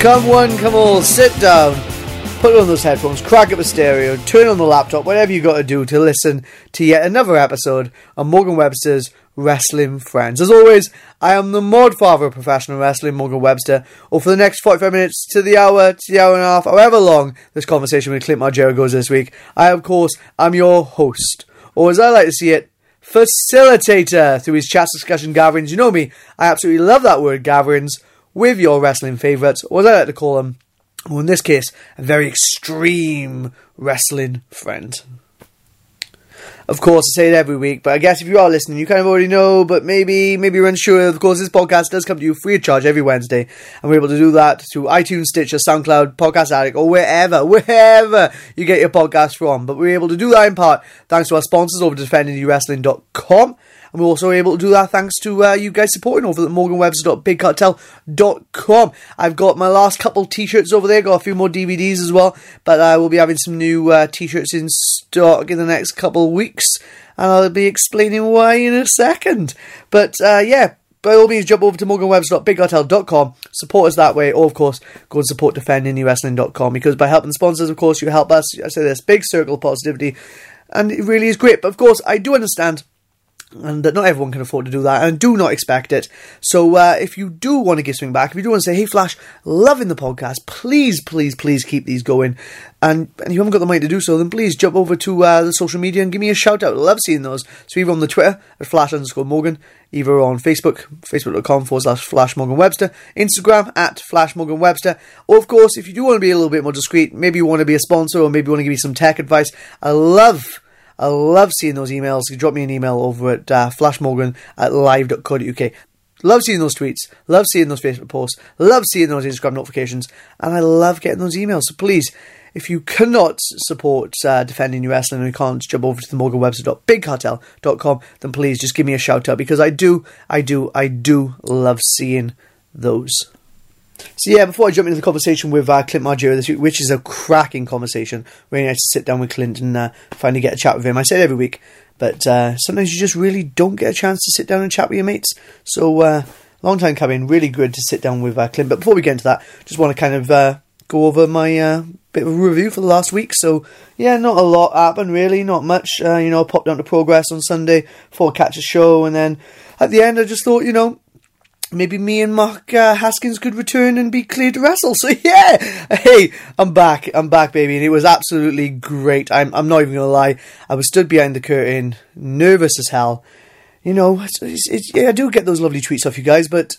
Come one, come all, sit down, put on those headphones, crack up a stereo, turn on the laptop, whatever you got to do to listen to yet another episode of Morgan Webster's Wrestling Friends. As always, I am the mod father of professional wrestling, Morgan Webster, or for the next 45 minutes to the hour, to the hour and a half, however long this conversation with Clint Margera goes this week, I, of course, am your host, or as I like to see it, facilitator through his chat discussion gatherings. You know me, I absolutely love that word, gatherings with your wrestling favourites, or as I like to call them, or in this case, a very extreme wrestling friend. Of course, I say it every week, but I guess if you are listening, you kind of already know, but maybe maybe you're unsure. Of course, this podcast does come to you free of charge every Wednesday, and we're able to do that through iTunes, Stitcher, SoundCloud, Podcast Addict, or wherever, wherever you get your podcast from. But we're able to do that in part thanks to our sponsors over defendingwrestling.com. And we're also able to do that thanks to uh, you guys supporting over at morganwebster.bigcartel.com. I've got my last couple t-shirts over there, got a few more DVDs as well, but I will be having some new uh, t-shirts in stock in the next couple of weeks, and I'll be explaining why in a second. But uh, yeah, by all means, jump over to morganwebster.bigcartel.com, support us that way, or of course, go and support defendingwrestling.com because by helping sponsors, of course, you help us. I say this big circle of positivity, and it really is great. But of course, I do understand and that not everyone can afford to do that, and do not expect it. So, uh, if you do want to give something back, if you do want to say, "Hey, Flash, loving the podcast, please, please, please keep these going," and, and you haven't got the money to do so, then please jump over to uh, the social media and give me a shout out. I love seeing those. So, either on the Twitter at Flash underscore Morgan, either on Facebook, facebook.com forward slash Flash Morgan Webster, Instagram at Flash Morgan Webster, or of course, if you do want to be a little bit more discreet, maybe you want to be a sponsor, or maybe you want to give me some tech advice. I love I love seeing those emails. Drop me an email over at uh, flashmorgan at live.co.uk. Love seeing those tweets. Love seeing those Facebook posts. Love seeing those Instagram notifications. And I love getting those emails. So please, if you cannot support uh, Defending Your Wrestling and you can't jump over to the morgan morganwebster.bigcartel.com, then please just give me a shout out because I do, I do, I do love seeing those. So yeah, before I jump into the conversation with uh, Clint Margera this week, which is a cracking conversation, really nice to sit down with Clint and uh, finally get a chat with him. I say every week, but uh, sometimes you just really don't get a chance to sit down and chat with your mates. So uh, long time coming, really good to sit down with uh, Clint. But before we get into that, just want to kind of uh, go over my bit of a review for the last week. So yeah, not a lot happened really, not much. you know, popped down to Progress on Sunday for catch a show, and then at the end, I just thought, you know maybe me and Mark uh, Haskins could return and be cleared to wrestle. So yeah, hey, I'm back, I'm back, baby, and it was absolutely great. I'm, I'm not even gonna lie. I was stood behind the curtain, nervous as hell. You know, it's, it's, it's, yeah, I do get those lovely tweets off you guys, but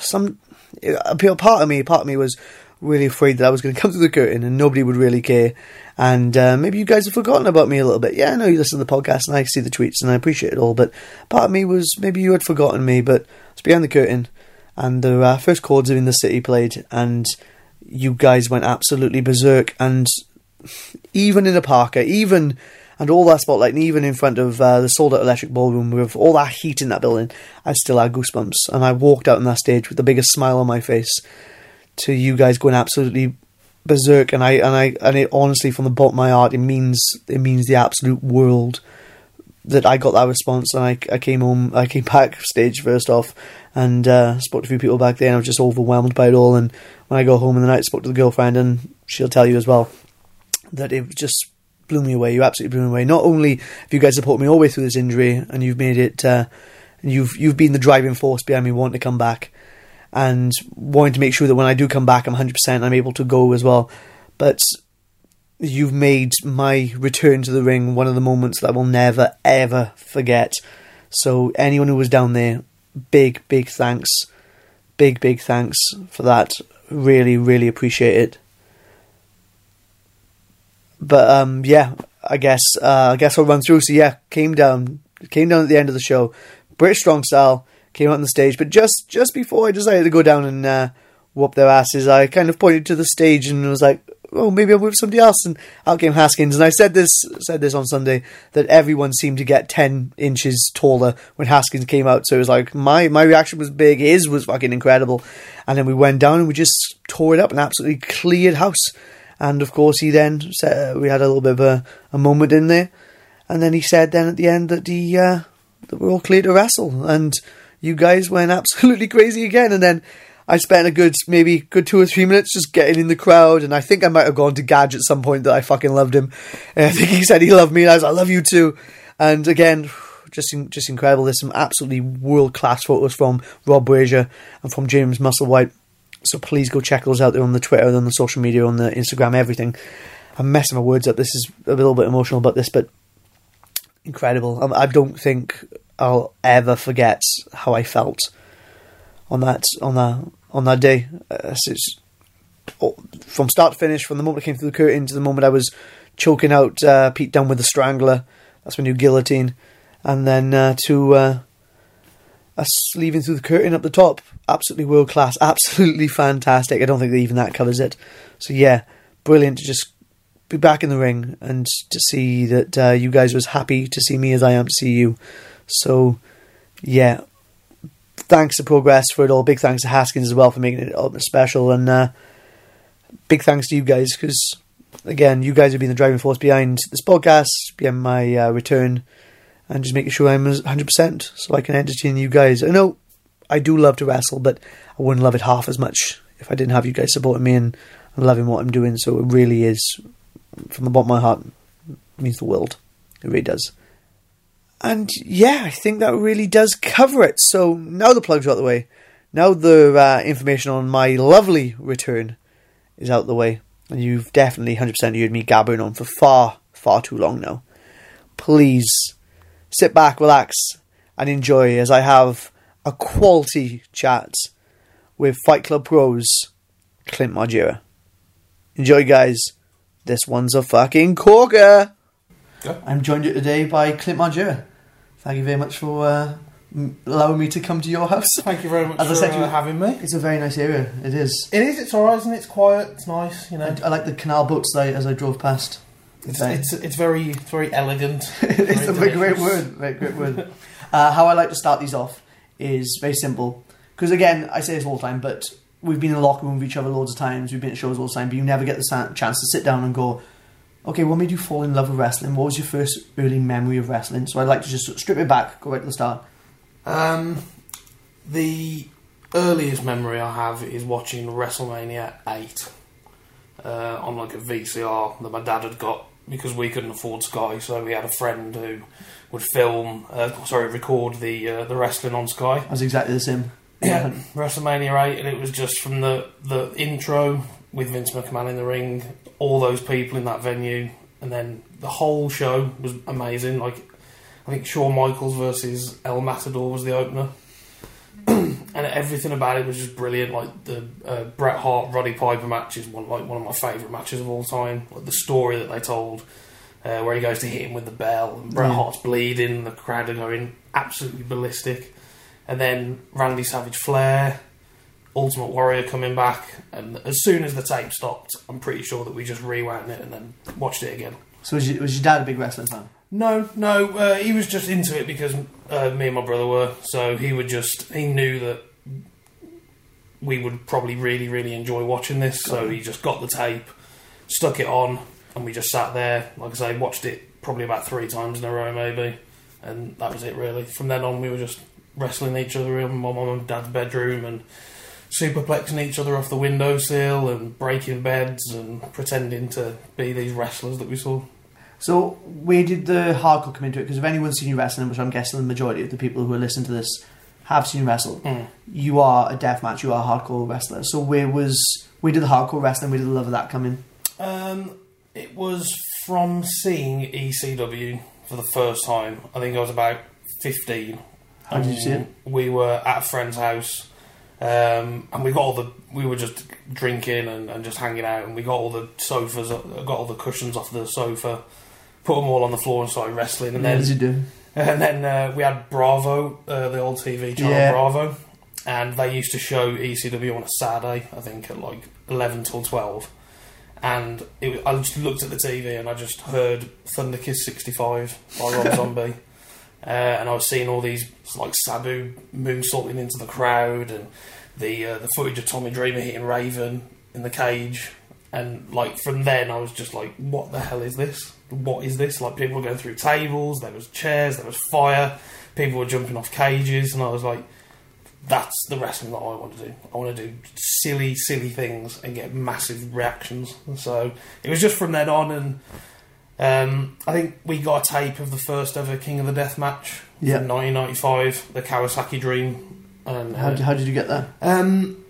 some a part of me, part of me was really afraid that I was going to come through the curtain and nobody would really care. And uh, maybe you guys have forgotten about me a little bit. Yeah, I know you listen to the podcast and I see the tweets and I appreciate it all, but part of me was maybe you had forgotten me, but it's behind the curtain. And the uh, first chords of In the City played, and you guys went absolutely berserk. And even in a Parker, even and all that spotlight, and even in front of uh, the sold out electric ballroom with all that heat in that building, I still had goosebumps. And I walked out on that stage with the biggest smile on my face to you guys going absolutely berserk. And I and I and it honestly, from the bottom of my heart, it means it means the absolute world that I got that response. And I I came home, I came backstage first off, and uh, spoke to a few people back there. and I was just overwhelmed by it all. And when I go home in the night, I spoke to the girlfriend, and she'll tell you as well that it just blew me away. You absolutely blew me away. Not only have you guys supported me all the way through this injury, and you've made it, uh, you've you've been the driving force behind me wanting to come back, and wanting to make sure that when I do come back, I'm 100. percent I'm able to go as well. But you've made my return to the ring one of the moments that I will never ever forget. So anyone who was down there, big big thanks, big big thanks for that. Really really appreciate it but um, yeah, I guess uh, I guess I'll run through. So yeah, came down, came down at the end of the show. British Strong Style came out on the stage, but just just before I decided to go down and uh, whoop their asses, I kind of pointed to the stage and was like, "Oh, maybe I'm with somebody else." And out came Haskins, and I said this said this on Sunday that everyone seemed to get ten inches taller when Haskins came out. So it was like my my reaction was big, his was fucking incredible, and then we went down and we just tore it up and absolutely cleared house. And of course, he then said uh, we had a little bit of a, a moment in there, and then he said then at the end that he uh, that we're all clear to wrestle, and you guys went absolutely crazy again. And then I spent a good maybe good two or three minutes just getting in the crowd, and I think I might have gone to Gadge at some point that I fucking loved him. And I think he said he loved me, and I was, I love you too. And again, just in, just incredible. There's some absolutely world class photos from Rob Brazier and from James Musselwhite. So please go check those out there on the Twitter, and on the social media, on the Instagram, everything. I'm messing my words up. This is a little bit emotional about this, but incredible. I, I don't think I'll ever forget how I felt on that on that on that day. Uh, oh, from start to finish, from the moment I came through the curtain to the moment I was choking out uh, Pete Dunne with the strangler. That's my new guillotine, and then uh, to uh, us leaving through the curtain up the top. Absolutely world class, absolutely fantastic. I don't think that even that covers it. So yeah, brilliant to just be back in the ring and to see that uh, you guys was happy to see me as I am to see you. So yeah, thanks to Progress for it all. Big thanks to Haskins as well for making it all special, and uh, big thanks to you guys because again, you guys have been the driving force behind this podcast, behind my uh, return, and just making sure I'm 100% so I can entertain you guys. I know I do love to wrestle, but I wouldn't love it half as much if I didn't have you guys supporting me and, and loving what I'm doing. So it really is, from the bottom of my heart, means the world. It really does. And yeah, I think that really does cover it. So now the plugs are out the way. Now the uh, information on my lovely return is out the way. And you've definitely 100% heard me gabbering on for far, far too long now. Please sit back, relax, and enjoy as I have a quality chat with Fight Club pros Clint Margera. Enjoy, guys. This one's a fucking corker. I'm joined today by Clint Margera. Thank you very much for uh, allowing me to come to your house. Thank you very much As I for said, you- uh, having me. It's a very nice area. It is. It is. It's alright, isn't it? It's quiet. It's nice. You know. I, I like the canal boats I, as I drove past. It's Very- it's, it's very it's very elegant. it's a Very very great word. Very great word. uh, how I like to start these off is very simple. Because again, I say this all the time, but we've been in the locker room with each other loads of times. We've been at shows all the time, but you never get the chance to sit down and go, "Okay, what made you fall in love with wrestling? What was your first early memory of wrestling?" So I'd like to just strip it back, go right to the start. Um, the earliest memory I have is watching WrestleMania eight uh, on like a VCR that my dad had got because we couldn't afford Sky, so we had a friend who would film, uh, sorry, record the uh, the wrestling on Sky. I was exactly the same. Yeah, WrestleMania 8, and it was just from the, the intro with Vince McMahon in the ring, all those people in that venue, and then the whole show was amazing. Like, I think Shawn Michaels versus El Matador was the opener, and everything about it was just brilliant. Like the uh, Bret Hart Roddy Piper match is one like one of my favourite matches of all time. Like the story that they told. Uh, where he goes to hit him with the bell, and Bret Yeah. Hart's bleeding, and the crowd are going absolutely ballistic and then Randy Savage Flair, Ultimate Warrior coming back, and as soon as the tape stopped, I'm pretty sure that we just rewound it and then watched it again. So was your, was your dad a big wrestling fan? No, no, uh, he was just into it because uh, me and my brother were, so he would just he knew that we would probably really, really enjoy watching this, so he just got the tape, stuck it on, and we just sat there. Like I say, watched it probably about three times in a row, maybe, and that was it really. From then on, we were just wrestling each other in my mum and dad's bedroom and superplexing each other off the windowsill and breaking beds and pretending to be these wrestlers that we saw. So where did the hardcore come into it? Because if anyone's seen you wrestling, which I'm guessing the majority of the people who are listening to this have seen you wrestle, Mm. you are a deathmatch, you are a hardcore wrestler. So where was where did the hardcore wrestling, where did the love of that come in? Um, it was from seeing ECW for the first time. I think I was about fifteen. How did you see it? We were at a friend's house, um, and we got all the. We were just drinking and, and just hanging out, and we got all the sofas, got all the cushions off the sofa, put them all on the floor and started wrestling. And what then did you do? and then uh, we had Bravo, uh, the old TV channel Yeah. Bravo, and they used to show ECW on a Saturday, I think at like 11 till 12. And it, I just looked at the TV and I just heard Thunder Kiss 65 by Rob Zombie. Uh, and I was seeing all these like Sabu moonsaulting into the crowd and the uh, the footage of Tommy Dreamer hitting Raven in the cage. And like from then, I was just like, "What the hell is this? What is this?" Like people were going through tables, there was chairs, there was fire, people were jumping off cages, and I was like, that's the wrestling that I want to do. I want to do silly, silly things and get massive reactions. So it was just from then on, and um, I think we got a tape of the first ever King of the Death match Yeah. from 1995, the Kawasaki Dream. And How, uh, how did you get that? um,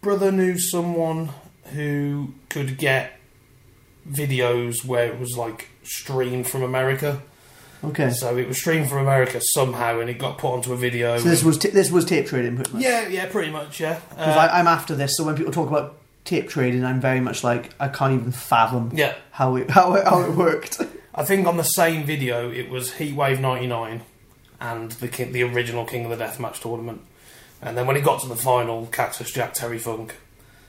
brother knew someone who could get videos where it was like streamed from America. Okay. So it was streamed from America somehow, and it got put onto a video. So this was t- this was tape trading, pretty much. yeah, yeah, pretty much, yeah. Because Uh, I'm after this, so when people talk about tape trading, I'm very much like I can't even fathom yeah, how it how it, how it worked. I think on the same video it was Heatwave '99 and the king, the original King of the Deathmatch tournament, and then when it got to the final, Cactus Jack Terry Funk,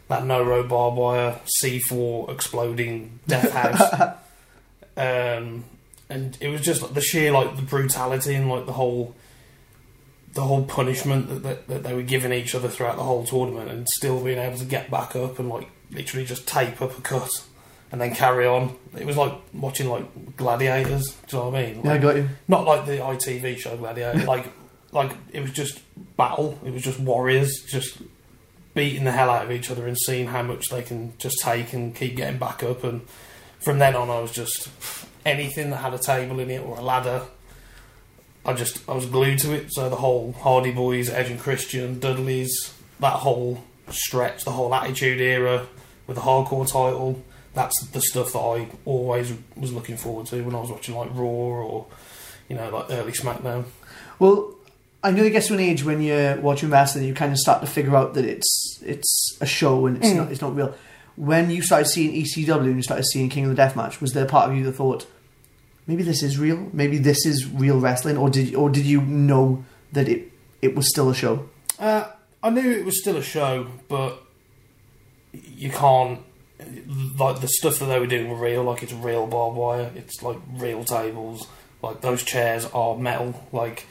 that no rope barbed wire C4 exploding death house, um, and it was just like, the sheer like the brutality and like the whole. The whole punishment that, that, that they were giving each other throughout the whole tournament, and still being able to get back up and like literally just tape up a cut and then carry on. It was like watching like gladiators. Do you know what I mean? yeah, I got you. not like the ITV show Gladiator. like like it was just battle. It was just warriors just beating the hell out of each other and seeing how much they can just take and keep getting back up. And from then on, I was just anything that had a table in it or a ladder. I just I was glued to it. So the whole Hardy Boys, Edge and Christian, Dudley's, that whole stretch, the whole Attitude era with the hardcore title. That's the stuff that I always was looking forward to when I was watching like Raw or you know like early SmackDown. Well, I know it gets to an age when you're watching wrestling, you kind of start to figure out that it's it's a show and it's Mm. not it's not real. When you started seeing ECW and you started seeing King of the Deathmatch, was there part of you that thought maybe this is real? Maybe this is real wrestling, or did or did you know that it it was still a show? Uh, I knew it was still a show, but you can't like the stuff that they were doing were real. Like it's real barbed wire. It's like real tables. Like those chairs are metal. Like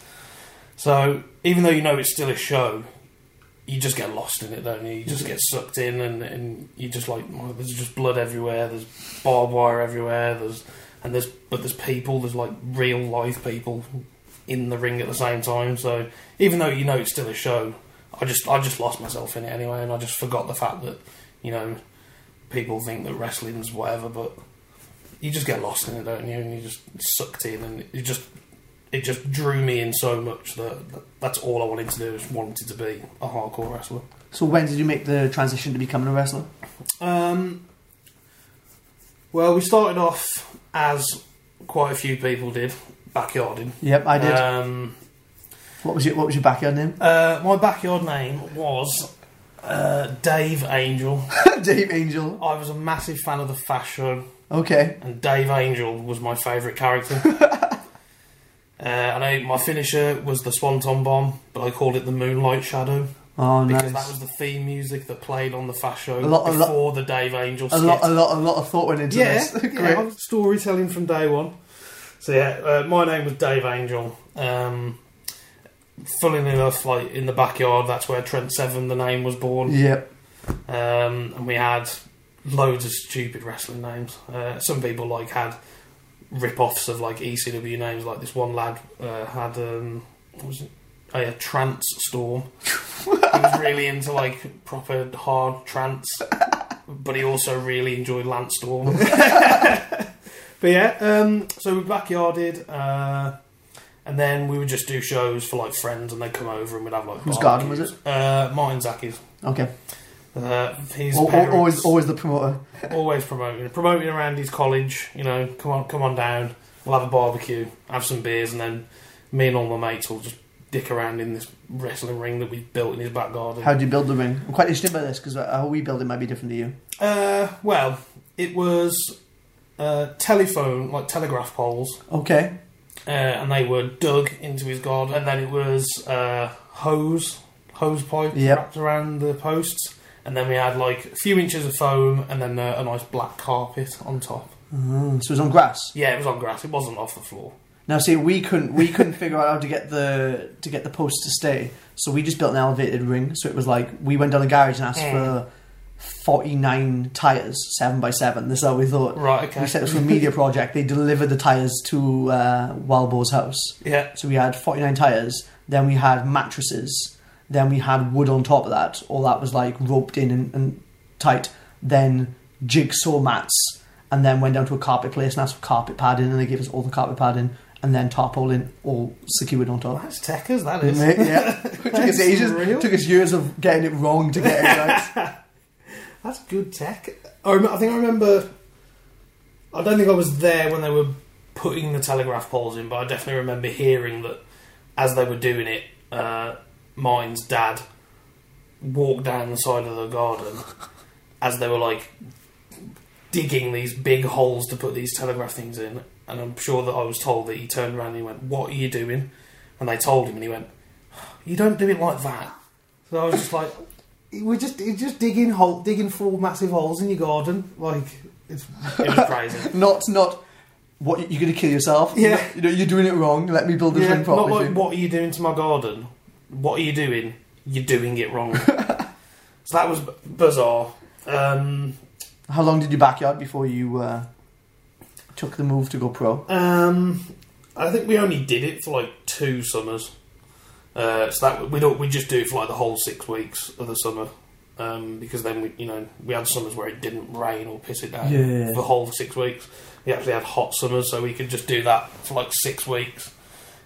so, even though you know it's still a show, you just get lost in it, don't you? You just get sucked in, and, and you just like oh, there's just blood everywhere. There's barbed wire everywhere. There's and there's but there's people. There's like real life people in the ring at the same time. So even though you know it's still a show, I just I just lost myself in it anyway, and I just forgot the fact that you know people think that wrestling's whatever, but you just get lost in it, don't you? And you just sucked in, and it just it just drew me in so much that, that that's all I wanted to do. Is wanted to be a hardcore wrestler. So when did you make the transition to becoming a wrestler? Um, well, we started off as quite a few people did backyarding. Yep, I did. Um, what was your What was your backyard name? uh, my backyard name was uh, Dave Angel. Dave Angel. I was a massive fan of the Fast Show, Okay. and Dave Angel was my favourite character. uh, I, my finisher was the Swanton Bomb, but I called it the Moonlight Shadow Oh, because nice. that was the theme music that played on the Fast Show A lot- a lot- before the Dave Angel a lot, a lot, a lot of thought went into yeah, this. yeah, Great. I storytelling from day one. So yeah, uh, my name was Dave Angel. Um, funnily enough, like in the backyard, that's where Trent Seven, the name, was born. Yep. Um, and we had loads of stupid wrestling names. Uh, some people like had rip-offs of like ECW names. Like this one lad uh, had um, what was it? Oh yeah, Trance Storm. he was really into like proper hard trance, but he also really enjoyed Lance Storm. but yeah, um, so we backyarded. Uh, and then we would just do shows for like friends, and they'd come over and we'd have like Whose garden was barbecues. Uh, Martin Zacky's. Okay. Uh, his Al- al- parents, always, always the promoter. always promoting, promoting around his college. You know, come on, come on down. We'll have a barbecue, have some beers, and then me and all my mates will just dick around in this wrestling ring that we've built in his back garden. How do you build the ring? I'm quite interested by this because how we build it might be different to you. Uh, well, it was uh, telephone, like telegraph poles, Okay. uh, and they were dug into his garden, and then it was uh, hose, hose pipe Yep. wrapped around the posts, and then we had like a few inches of foam, and then uh, a nice black carpet on top. Mm, so it was on grass. Yeah, it was on grass. It wasn't off the floor. Now, see, we couldn't we couldn't figure out how to get the to get the posts to stay, so we just built an elevated ring. So it was like we went down the garage and asked Mm. for forty nine tires, seven by seven. This is how we thought. Right. Okay. We said it was for a media project. They delivered the tires to uh, Walbo's house. Yeah. So we had 49 tyres, then we had mattresses, Then we had wood on top of that, All that was like roped in and, and tight. Then jigsaw mats, and then went down to a carpet place and asked for carpet padding, and they gave us all the carpet padding, and then tarpaulin all secured on top. That's techers, that is. Mate, yeah, it took us That's ages. real. Took us years of getting it wrong to get it right. That's good tech. I, rem- I think I remember. I don't think I was there when they were putting the telegraph poles in, but I definitely remember hearing that as they were doing it, uh, mine's dad walked down the side of the garden as they were like digging these big holes to put these telegraph things in. And I'm sure that I was told that he turned around and he went, "What are you doing?" And they told him, and he went, "You don't do it like that." So I was just like, we're just you're just digging hole, digging four massive holes in your garden. Like it's it was crazy. Not not what you're going to kill yourself. Yeah. you know you're doing it wrong. Let me build this yeah, ring not properly. like what are you doing to my garden? What are you doing? You're doing it wrong. so that was b- bizarre. Um, How long did you backyard before you uh, took the move to go pro? um, I think we only did it for like two summers. Uh, so that we don't we just do it for like the whole six weeks of the summer. Um, because then we, you know, we had summers where it didn't rain or piss it down Yeah. for the whole six weeks. We actually had hot summers, so we could just do that for like six weeks,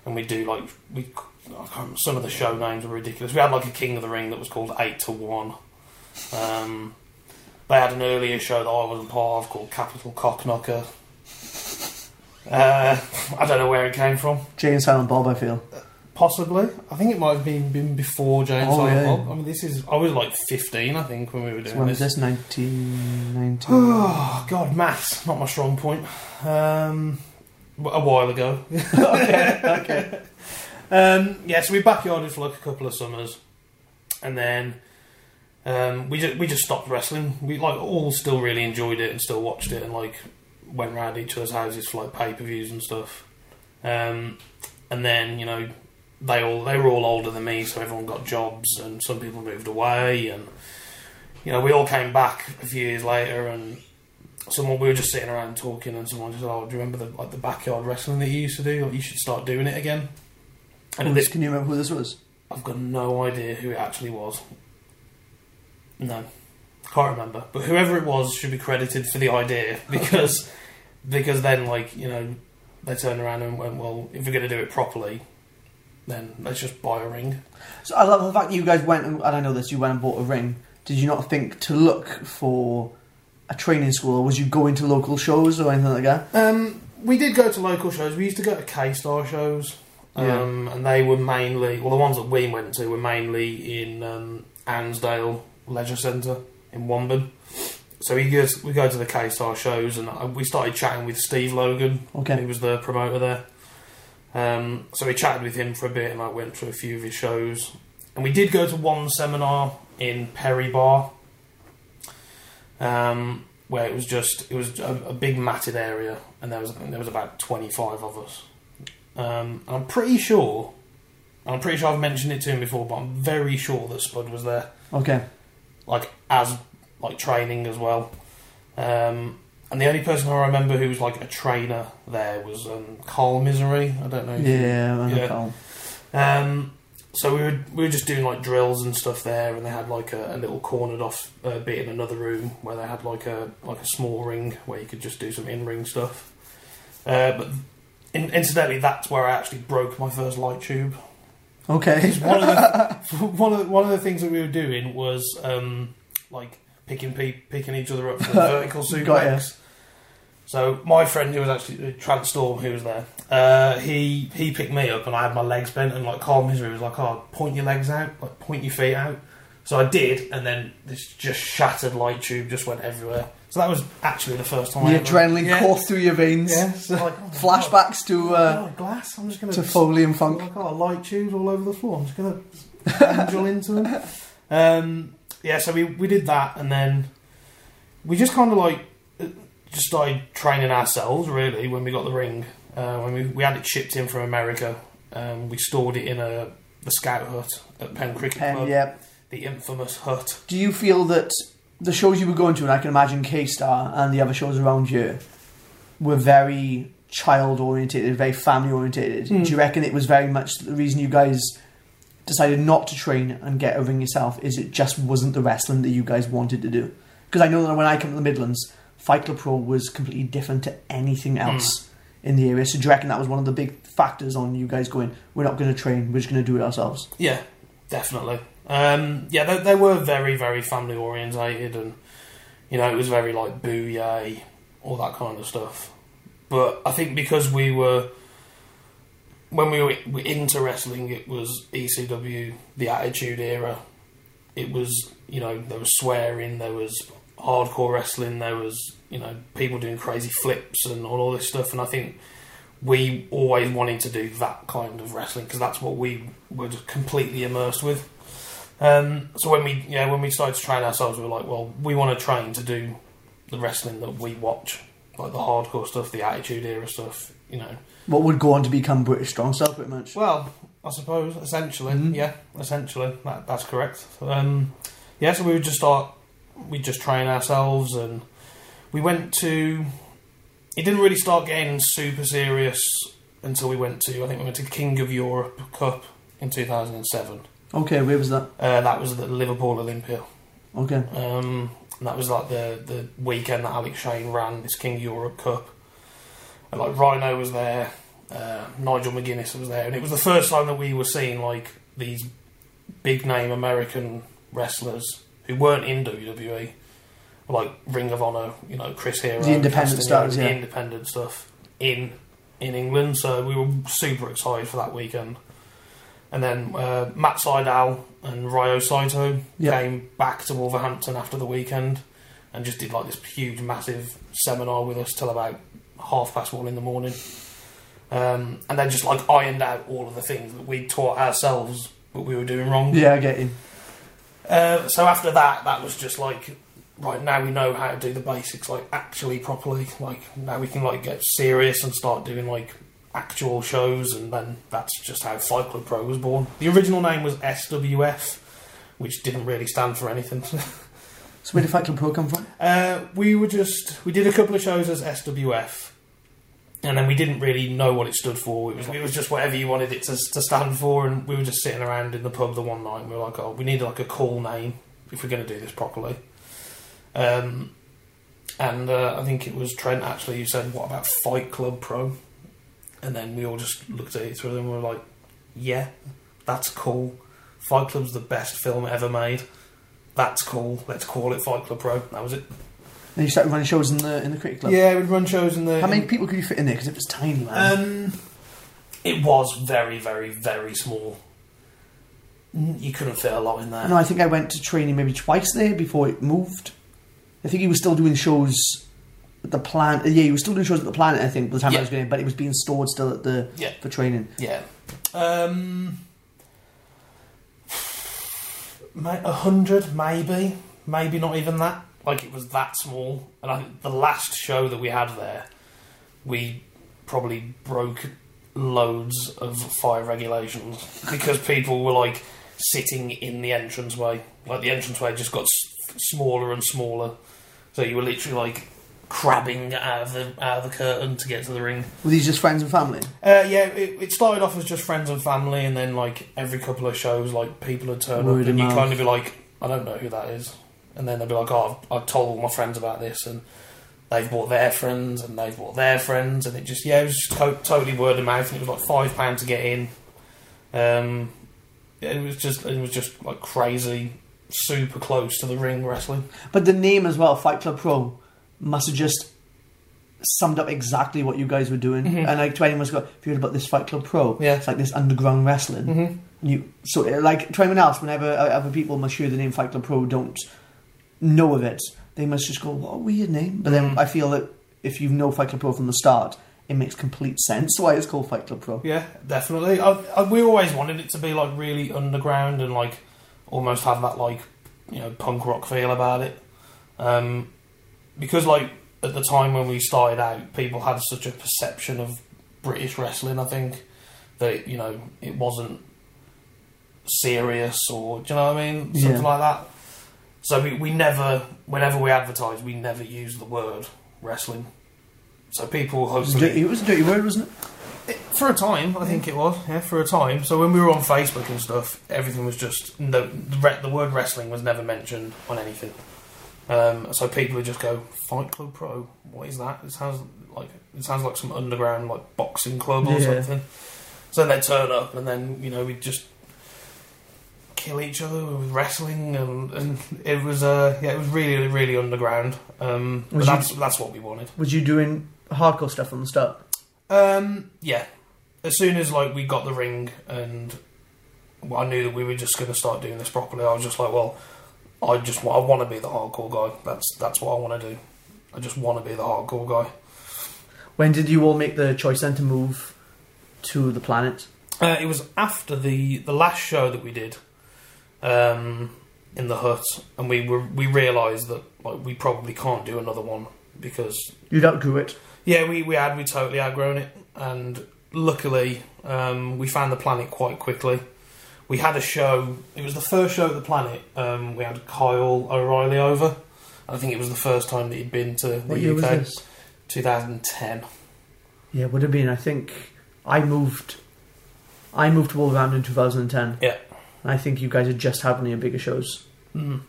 and we do like we. I can't remember, some of the show names were ridiculous. We had like a King of the Ring that was called Eight to One. Um, they had an earlier show that I wasn't part of called Capital Cockknocker. Uh, I don't know where it came from. Jay and Silent Bob, I feel. Possibly, I think it might have been been before James. Oh, Silent yeah. Bob. I mean, this is I was like fifteen, I think, when we were doing when this. was this? 1990? Oh God, maths not my strong point. Um, a while ago. okay, okay. Um, yeah, so we backyarded for like a couple of summers, and then um, we just we just stopped wrestling. We like all still really enjoyed it and still watched it, and like went round each other's houses for like pay per views and stuff. Um, and then you know they all they were all older than me, so everyone got jobs, and some people moved away, and you know we all came back a few years later, and someone we were just sitting around talking, and someone just said, "Oh, do you remember the like the backyard wrestling that you used to do? You should start doing it again." And this, can you remember who this was? I've got no idea who it actually was. No, can't remember. But whoever it was should be credited for the idea because because then like you know they turned around and went, well, if we're going to do it properly, then let's just buy a ring. So I love the fact that you guys went, and, and I know this, you went and bought a ring. Did you not think to look for a training school, or was you going to local shows or anything like that? Um, we did go to local shows. We used to go to K Star shows, um, and they were mainly well, the ones that we went to were mainly in um, Ansdale Leisure Centre in Wombourne. So we go, we go to the K Star shows, and we started chatting with Steve Logan, Okay. who was the promoter there. Um, so we chatted with him for a bit, and I went to a few of his shows. And we did go to one seminar in Perry Barr, um, where it was just it was a, a big matted area, and there was there was about twenty five of us. Um, and I'm pretty sure, I'm pretty sure I've mentioned it to him before, but I'm very sure that Spud was there Okay. like as like training as well. Um, and the only person I remember who was like a trainer there was um, Carl Misery. I don't know. if you- Yeah, I know Yeah. Carl. Um, so we were we were just doing like drills and stuff there, and they had like a, a little cornered off uh, bit in another room where they had like a like a small ring where you could just do some in ring stuff. Uh, but in, incidentally, that's where I actually broke my first light tube. Okay. One of the one of the, one of the things that we were doing was um, like picking pe- picking each other up for the vertical Got suplex. So my friend who was actually uh, Trance Storm, who was there, uh, he he picked me up and I had my legs bent and like Carl Misery was like, "Oh, point your legs out, like point your feet out." So I did, and then this just shattered light tube just went everywhere. So that was actually the first time. I The ever- adrenaline yeah. coursed through your veins. Yeah, so like, oh Flashbacks to uh, oh, glass. I'm just gonna to Foley and Funk. like, oh, light tubes all over the floor. I'm just gonna angel into them. Um, yeah, so we we did that, and then we just kind of like uh, just started training ourselves. Really, when we got the ring, uh, when we we had it shipped in from America, um, we stored it in a the scout hut at Penn Cricket Pen, Club, yeah. the infamous hut. Do you feel that the shows you were going to, and I can imagine K Star and the other shows around you, were very child orientated, very family orientated? Hmm. Do you reckon it was very much the reason you guys decided not to train and get a ring yourself? Is it just wasn't the wrestling that you guys wanted to do? Because I know that when I come to the Midlands, Fight Club Pro was completely different to anything else in the area. So do you reckon that was one of the big factors on you guys going, we're not going to train, we're just going to do it ourselves? Yeah, definitely. Um, yeah, they, they were very, very family orientated, and you know, it was very like boo yay, all that kind of stuff. But I think because we were when we were into wrestling, it was ECW, the Attitude Era. It was you know there was swearing, there was hardcore wrestling, there was you know people doing crazy flips and all, all this stuff, and I think we always wanted to do that kind of wrestling because that's what we were completely immersed with. Um, so when we yeah when we started to train ourselves, we were like, well, we want to train to do the wrestling that we watch, like the hardcore stuff, the Attitude Era stuff, you know. What would go on to become British Strong Style, pretty much? Well, I suppose essentially, Mhm. yeah, essentially that, that's correct. Um, yeah, so we would just start, we just train ourselves, and we went to. It didn't really start getting super serious until we went to. I think we went to King of Europe Cup in two thousand and seven. Okay, where was that? Uh, that was the Liverpool Olympia. Okay. Um, and that was like the, the weekend that Alex Shane ran this King of Europe Cup. And like Rhino was there, uh, Nigel McGuinness was there, and it was the first time that we were seeing like these big name American wrestlers who weren't in WWE, like Ring of Honor, you know, Chris Hero, The independent stars, the independent stuff in in England. So we were super excited for that weekend. And then uh, Matt Sydal and Ryo Saito Yeah. came back to Wolverhampton after the weekend and just did like this huge, massive seminar with us till about half past one in the morning. Um, and then just like ironed out all of the things that we taught ourselves but we were doing wrong. Yeah, I get you. Uh, so after that, that was just like, right now we know how to do the basics like actually properly. Like now we can like get serious and start doing like actual shows, and then that's just how Fight Club Pro was born. The original name was SWF, which didn't really stand for anything. So where did Fight Club Pro come from? Uh, we were just we did a couple of shows as SWF, and then we didn't really know what it stood for. It was it was just whatever you wanted it to, to stand for, and we were just sitting around in the pub the one night. and We were like, oh, we need like a cool name if we're going to do this properly. Um, and uh, I think it was Trent actually who said, "What about Fight Club Pro?" And then we all just looked at each other and we were like, "Yeah, that's cool. Fight Club's the best film ever made." That's cool. Let's call it Fight Club Pro. That was it. And you started running shows in the in the cricket club. Yeah, we'd run shows in the. How many people could you fit in there? Because it was tiny, man. Um, it was very, very, very small. You couldn't fit a lot in there. no, I think I went to training maybe twice there before it moved. I think he was still doing shows at the plant. Yeah, he was still doing shows at the planet. I think by the time Yeah. I was going, but it was being stored still at the Yeah. for training. Yeah. Um, a hundred, maybe, maybe not even that. Like it was that small, and I think the last show that we had there, we probably broke loads of fire regulations because people were like sitting in the entranceway. Like the entranceway just got s- smaller and smaller, so you were literally like crabbing out of the out of the curtain to get to the ring. Were these just friends and family? Uh, yeah, it, it started off as just friends and family, and then like every couple of shows, like people would turn Word up, and you kind of be like, I don't know who that is, and then they'd be like, Oh, I've, I've told all my friends about this, and they've bought their friends, and they've bought their friends, and it just yeah, it was just to- totally word of mouth, and it was like five pound to get in. Um, it was just it was just like crazy, super close to the ring wrestling. But the name as well, Fight Club Pro, must have just summed up exactly what you guys were doing. Mhm. And like to anyone who's got, if you heard about this Fight Club Pro, Yeah. it's like this underground wrestling. Mm-hmm. You so like to anyone else, whenever other people must hear the name Fight Club Pro, don't know of it, they must just go, "What a weird name." But then Mm. I feel that if you know Fight Club Pro from the start, it makes complete sense why it's called Fight Club Pro. Yeah, definitely. I, I, we always wanted it to be like really underground and like almost have that like you know punk rock feel about it. Um, because like at the time when we started out, people had such a perception of British wrestling. I think that you know it wasn't serious or do you know what I mean, something Yeah. like that. So we, we never, whenever we advertise, we never use the word wrestling so people It was, a hopefully dirty, it was a dirty word, wasn't it? for a time, I think it was. Yeah, for a time. So when we were on Facebook and stuff, everything was just the the, the word wrestling was never mentioned on anything. Um, so people would just go Fight Club Pro. What is that? It sounds like it sounds like some underground like boxing club or Yeah. something. So then they turn up, and then you know we just kill each other with wrestling, and, and it was uh, yeah, it was really really underground. Um, but Was you- that's that's what we wanted. Was you doing hardcore stuff from the start? Um, yeah. As soon as like we got the ring and I knew that we were just going to start doing this properly, I was just like, well, I just wa- I want to be the hardcore guy. That's that's what I want to do. I just want to be the hardcore guy. When did you all make the choice then to move to the planet? Uh, it was after the the last show that we did um, in the hut, and we were we realised that like we probably can't do another one because You'd outgrew it. Yeah, we, we had we totally outgrown it, and luckily um, we found the planet quite quickly. We had a show. It was the first show at the planet. Um, we had Kyle O'Reilly over. I think it was the first time that he'd been to the What year UK. was this? 2010. Yeah, it would have been. I think I moved. I moved to Wolverhampton in 2010. Yeah. I think you guys are just of your bigger shows. Mm.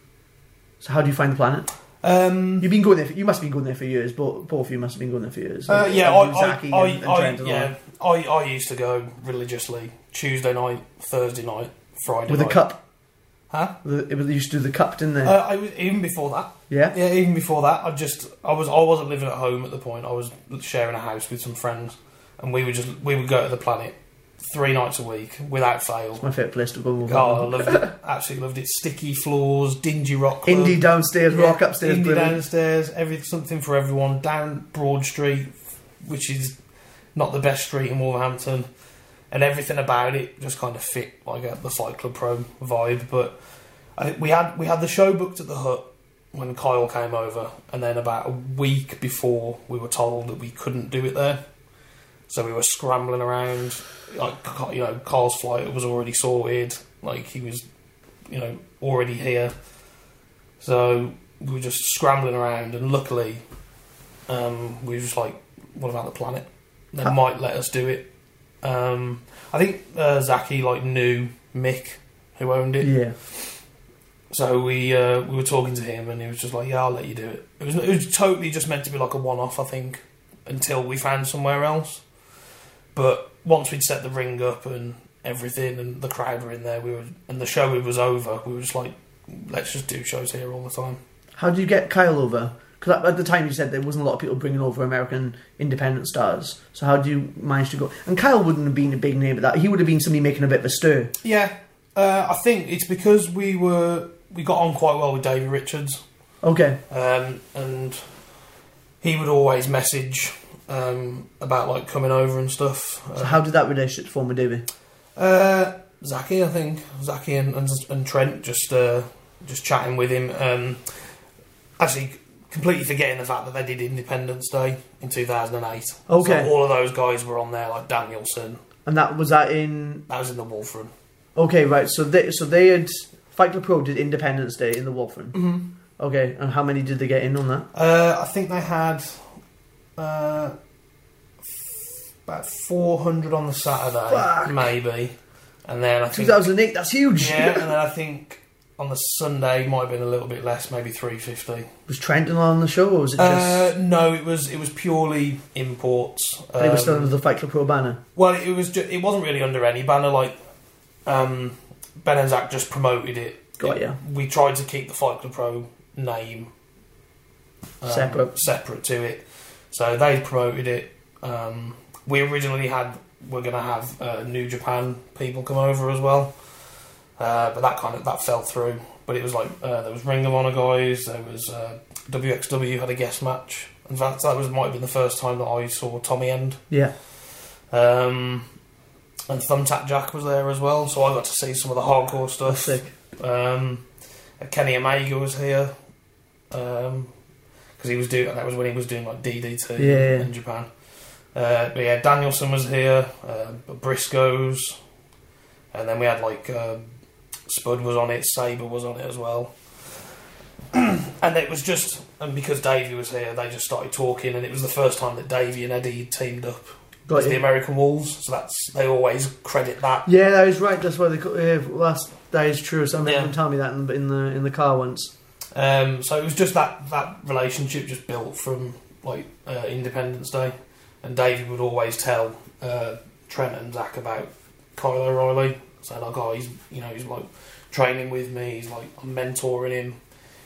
So how do you find the planet? Um, You've been going there. For, you must have been going there for years. Both, both of you must have been going there for years. uh, yeah, I, Zaki I, and, and I- and all yeah, I, I used to go religiously Tuesday night, Thursday night, Friday with a cup. Huh? The, it was, they used to do the cup, didn't they? Uh, I was even before that. yeah. Yeah, even before that, I just I was I wasn't living at home at the point. I was sharing a house with some friends, and we would just we would go to the planet three nights a week without fail. My favourite place to go. God, I loved it. Absolutely loved it. Sticky floors, dingy rock. Club, Indie downstairs, yeah, rock upstairs. indie brilliant. downstairs. Everything something for everyone. Down Broad Street, which is not the best street in Wolverhampton, and everything about it just kind of fit like a, the Fight Club Pro vibe. But I think we had we had the show booked at the Hut when Kyle came over, and then about a week before we were told that we couldn't do it there. So we were scrambling around. Like you know, Kyle's flight was already sorted. Like he was, you know, already here. So we were just scrambling around, and luckily, um, we were just like, "What about the planet?" They Huh. might let us do it. Um, I think uh, Zaki like knew Mick, who owned it. Yeah. So we uh, we were talking to him, and he was just like, "Yeah, I'll let you do it." It was it was totally just meant to be like a one off, I think, until we found somewhere else. But once we'd set the ring up and everything, and the crowd were in there, we were and the show was over. We were just like, "Let's just do shows here all the time." How did you get Kyle over? Because at the time you said there wasn't a lot of people bringing over American independent stars. So how do you manage to go? And Kyle wouldn't have been a big name at that. He would have been somebody making a bit of a stir. Yeah, uh, I think it's because we were we got on quite well with Davey Richards. Okay. um, and he would always message um, about like coming over and stuff. So how did that relationship form with Davey? Uh, Zaki, I think Zaki and, and, and Trent just uh, just chatting with him. Um, actually, completely forgetting the fact that they did Independence Day in two thousand and eight. Okay. so all of those guys were on there, like Danielson. And that was that in That was in the Wulfrun. Okay, right. So they so they had Fight Club Pro did Independence Day in the Wulfrun. Mm-hmm. Okay, and how many did they get in on that? Uh, I think they had uh, f- about four hundred on the Saturday, Fuck. maybe, and then I think 2008. That's huge. Yeah, and then I think on the Sunday might have been a little bit less, maybe three fifty. was Trenton on the show, or was it just Uh, no, it was it was purely imports. they were still Um, under the Fight Club Pro banner? well, it was ju- it wasn't really under any banner. Like um, Ben and Zach just promoted it. Got ya. We tried to keep the Fight Club Pro name um, Separate. separate to it. So they promoted it. Um, we originally had we're going to have uh, New Japan people come over as well, uh, but that kind of that fell through. But it was like uh, there was Ring of Honor guys. There was uh, WXW had a guest match. In fact, that was might have been the first time that I saw Tommy End. Yeah. Um, and Thumbtack Jack was there as well, so I got to see some of the hardcore stuff. sick. Um, Kenny Omega was here because he was doing. That was when he was doing like DDT Yeah. in Japan. Uh, but yeah, Danielson was here. Uh, Briscoes, and then we had like uh, Spud was on it. Sabre was on it as well. and it was just, and because Davey was here, they just started talking, and it was the first time that Davey and Eddie teamed up Got as you. the American Wolves. So that's they always credit that. Yeah, that is right. That's why they. Yeah, that's, that is true. Somebody Yeah. told me that in, in the in the car once. Um, so it was just that that relationship just built from like uh, Independence Day, and David would always tell uh, Trent and Zach about Kyle O'Reilly. So like, oh, he's you know he's like training with me. He's like I'm mentoring him.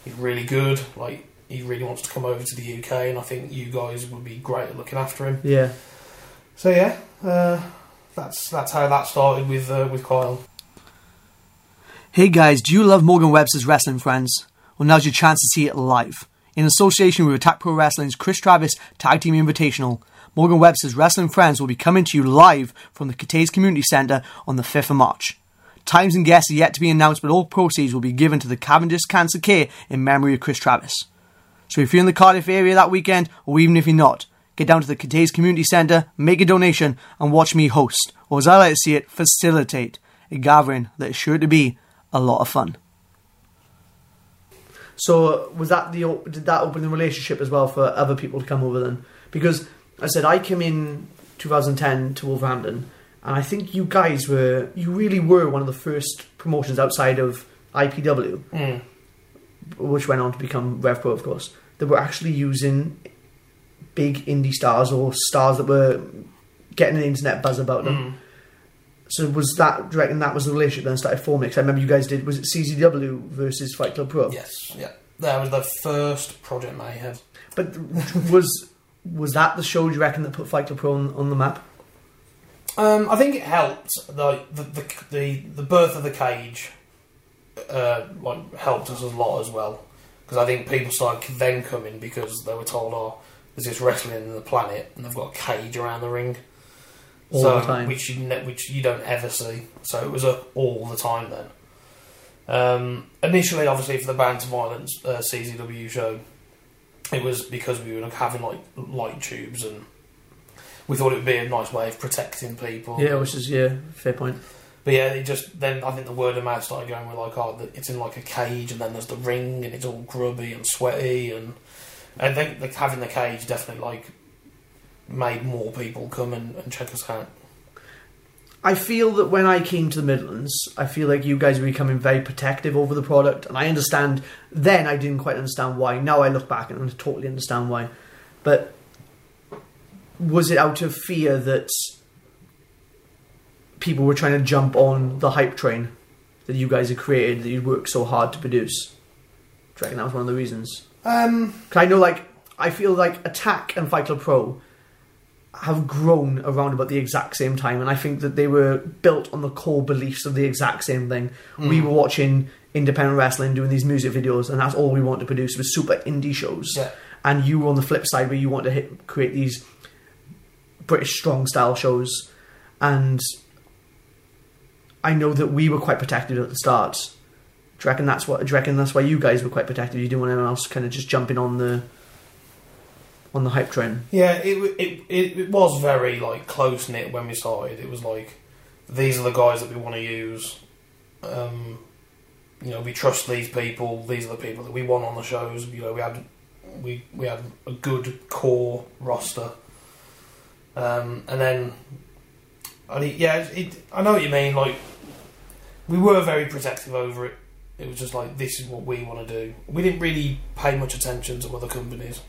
He's really good. Like he really wants to come over to the UK, and I think you guys would be great at looking after him. Yeah. So yeah, uh, that's that's how that started with uh, with Kyle. Hey guys, do you love Morgan Webster's wrestling friends? Well, now's your chance to see it live. In association with Attack Pro Wrestling's Chris Travis Tag Team Invitational, Morgan Webster's Wrestling Friends will be coming to you live from the Cathays Community Centre on the 5th of March. Times and guests are yet to be announced, but all proceeds will be given to the Cavendish Cancer Care in memory of Chris Travis. So if you're in the Cardiff area that weekend, or even if you're not, get down to the Cathays Community Centre, make a donation, and watch me host, or as I like to see it, facilitate a gathering that is sure to be a lot of fun. So was that the did that open the relationship as well for other people to come over then? Because I said I came in 2010 to Wolverhampton, and I think you guys were you really were one of the first promotions outside of IPW, Mm. which went on to become RevPro, of course, that were actually using big indie stars or stars that were getting an internet buzz about them. Mm. So was that? Do you reckon that was the relationship then started forming? 'Cause I remember you guys did. Was it CZW versus Fight Club Pro? Yes, yeah. That was the first project I had. But was was that the show? Do you reckon that put Fight Club Pro on, on the map? Um, I think it helped. Like the the the, the birth of the cage, uh, like helped us a lot as well. Because I think people started then coming because they were told, "Oh, there's this wrestling in the planet, and they've got a cage around the ring." All so, the time. which you ne- which you don't ever see. So it was up all the time then. Um, initially, obviously, for the Band to Violence uh, CZW show, it was because we were having like light tubes and we thought it would be a nice way of protecting people. Yeah, which is yeah, fair point. But yeah, it just then I think the word of mouth started going. We're like, oh, it's in like a cage, and then there's the ring, and it's all grubby and sweaty, and I think like, having the cage definitely like made more people come and, and check us out. I feel that when I came to the Midlands, I feel like you guys were becoming very protective over the product, and I understand. Then I didn't quite understand why. Now I look back and I totally understand why. But was it out of fear that people were trying to jump on the hype train that you guys had created that you worked so hard to produce? Do you reckon that was one of the reasons? Um, 'Cause I know, like, I feel like Attack and Fight Club Pro have grown around about the exact same time, and I think that they were built on the core beliefs of the exact same thing. We hmm. were watching independent wrestling, doing these music videos, and that's all we wanted to produce was super indie shows. yeah, And you were on the flip side where you want to hit, create these British strong style shows, and I know that we were quite protected at the start. Do you reckon that's what? Do you reckon that's why you guys were quite protected? You didn't want anyone else kind of just jumping on the on the hype train. yeah. It, it it was very like close knit when we started. It was like these are the guys that we want to use. Um, you know, we trust these people. These are the people that we want on the shows. You know, we had we we had a good core roster, um, and then I mean, yeah, it, I know what you mean. Like we were very protective over it. It was just like this is what we want to do. We didn't really pay much attention to other companies,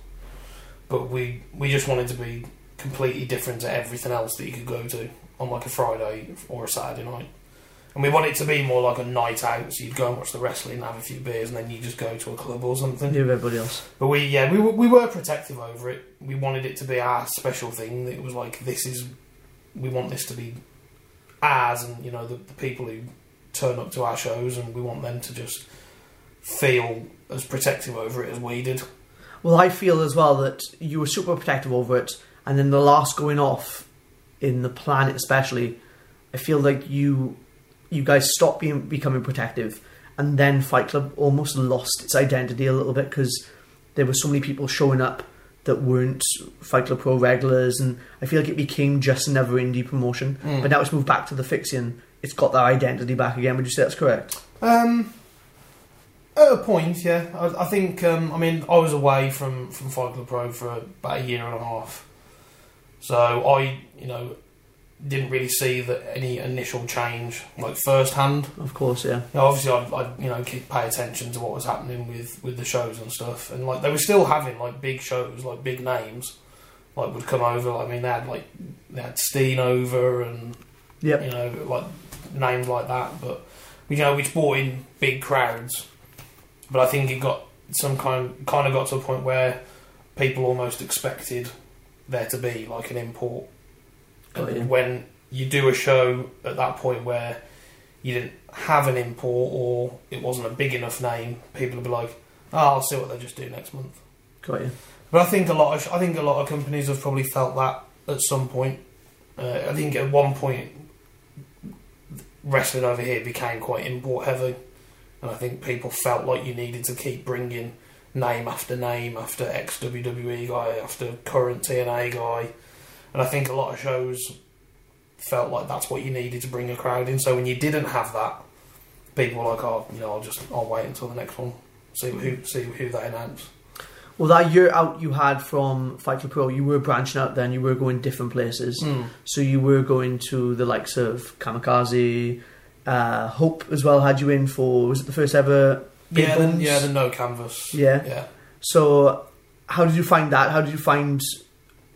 but we we just wanted to be completely different to everything else that you could go to on like a Friday or a Saturday night. And we want it to be more like a night out, so you'd go and watch the wrestling, have a few beers, and then you just go to a club or something. Yeah, everybody else. But we, yeah, we were, we were protective over it. We wanted it to be our special thing. It was like this is, we want this to be ours, and you know the, the people who turn up to our shows, and we want them to just feel as protective over it as we did. Well, I feel as well that you were super protective over it, and then the last going off in the planet, especially, I feel like you you guys stopped being becoming protective, and then Fight Club almost lost its identity a little bit because there were so many people showing up that weren't Fight Club Pro regulars, and I feel like it became just another indie promotion. Mm. But now it's moved back to the fiction. It's got that identity back again. Would you say that's correct? Um, at a point, yeah. I, I think. Um, I mean, I was away from from Fight Club Pro for about a year and a half, so I, you know, didn't really see that any initial change like firsthand. Of course, yeah. You know, obviously, I'd, I'd you know keep pay attention to what was happening with with the shows and stuff, and like they were still having like big shows, like big names, like would come over. I mean, they had like they had Steen over and Yep. you know, like names like that. But you know, which brought in big crowds. But I think it got some kind kind of got to a point where people almost expected there to be like an import. You. when you do a show at that point where you didn't have an import or it wasn't a big enough name, people would be like, "Oh, I'll see what they just do next month." Got you. But I think a lot of I think a lot of companies have probably felt that at some point. Uh, I think at one point, wrestling over here became quite import heavy, and I think people felt like you needed to keep bringing name after name after ex WWE guy after current TNA guy, and I think a lot of shows felt like that's what you needed to bring a crowd in. So when you didn't have that, people were like, "Oh, you know, I'll just I'll wait until the next one, see who see who they announce." Well, that year out you had from Fight Club Pro, you were branching out. Then you were going different places. Hmm. So you were going to the likes of Kamikaze, uh, Hope as well. Had you in for was it the first ever? Big Yeah, the, yeah, the no canvas. Yeah. yeah. So how did you find that? How did you find?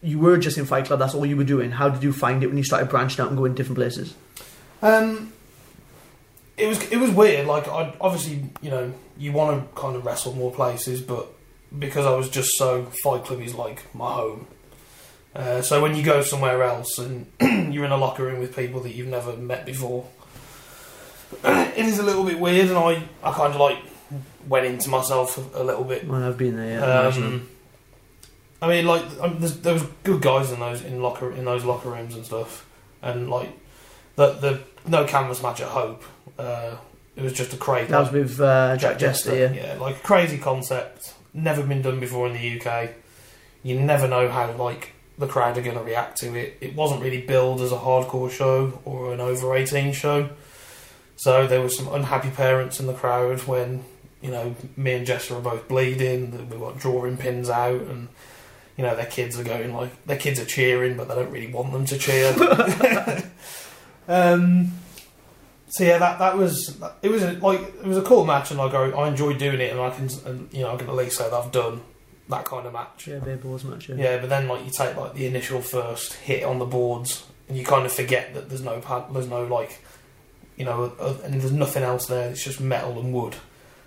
You were just in Fight Club. That's all you were doing. How did you find it when you started branching out and going to different places? Um, it was it was weird. Like, I obviously, you know, you want to kind of wrestle more places, but because I was just so Fight Club is like my home. Uh, so when you go somewhere else and you're in a locker room with people that you've never met before, it is a little bit weird, and I I kind of like went into myself a, a little bit Well, I've been there. Yeah, Um, I mean, like um, there's, there was good guys in those in locker in those locker rooms and stuff, and like the the no canvas match at Hope. Uh, it was just a crazy. that was with uh, Jack Jester. Yeah. yeah, like a crazy concept, never been done before in the UK. You never know how like the crowd are going to react to it. It wasn't really billed as a hardcore show or an over eighteen show, so there were some unhappy parents in the crowd when you know me and Jess were both bleeding. We've got drawing pins out and. You know, their kids are going like their kids are cheering, but they don't really want them to cheer. um, so yeah, that that was it was a, like it was a cool match, and like I, I enjoyed doing it, and I can and, you know I can at least say that I've done that kind of match. Yeah, Bare Boards match. Yeah. Yeah, but then like you take like the initial first hit on the boards, and you kind of forget that there's no pad, there's no like, you know, uh, and there's nothing else there. It's just metal and wood.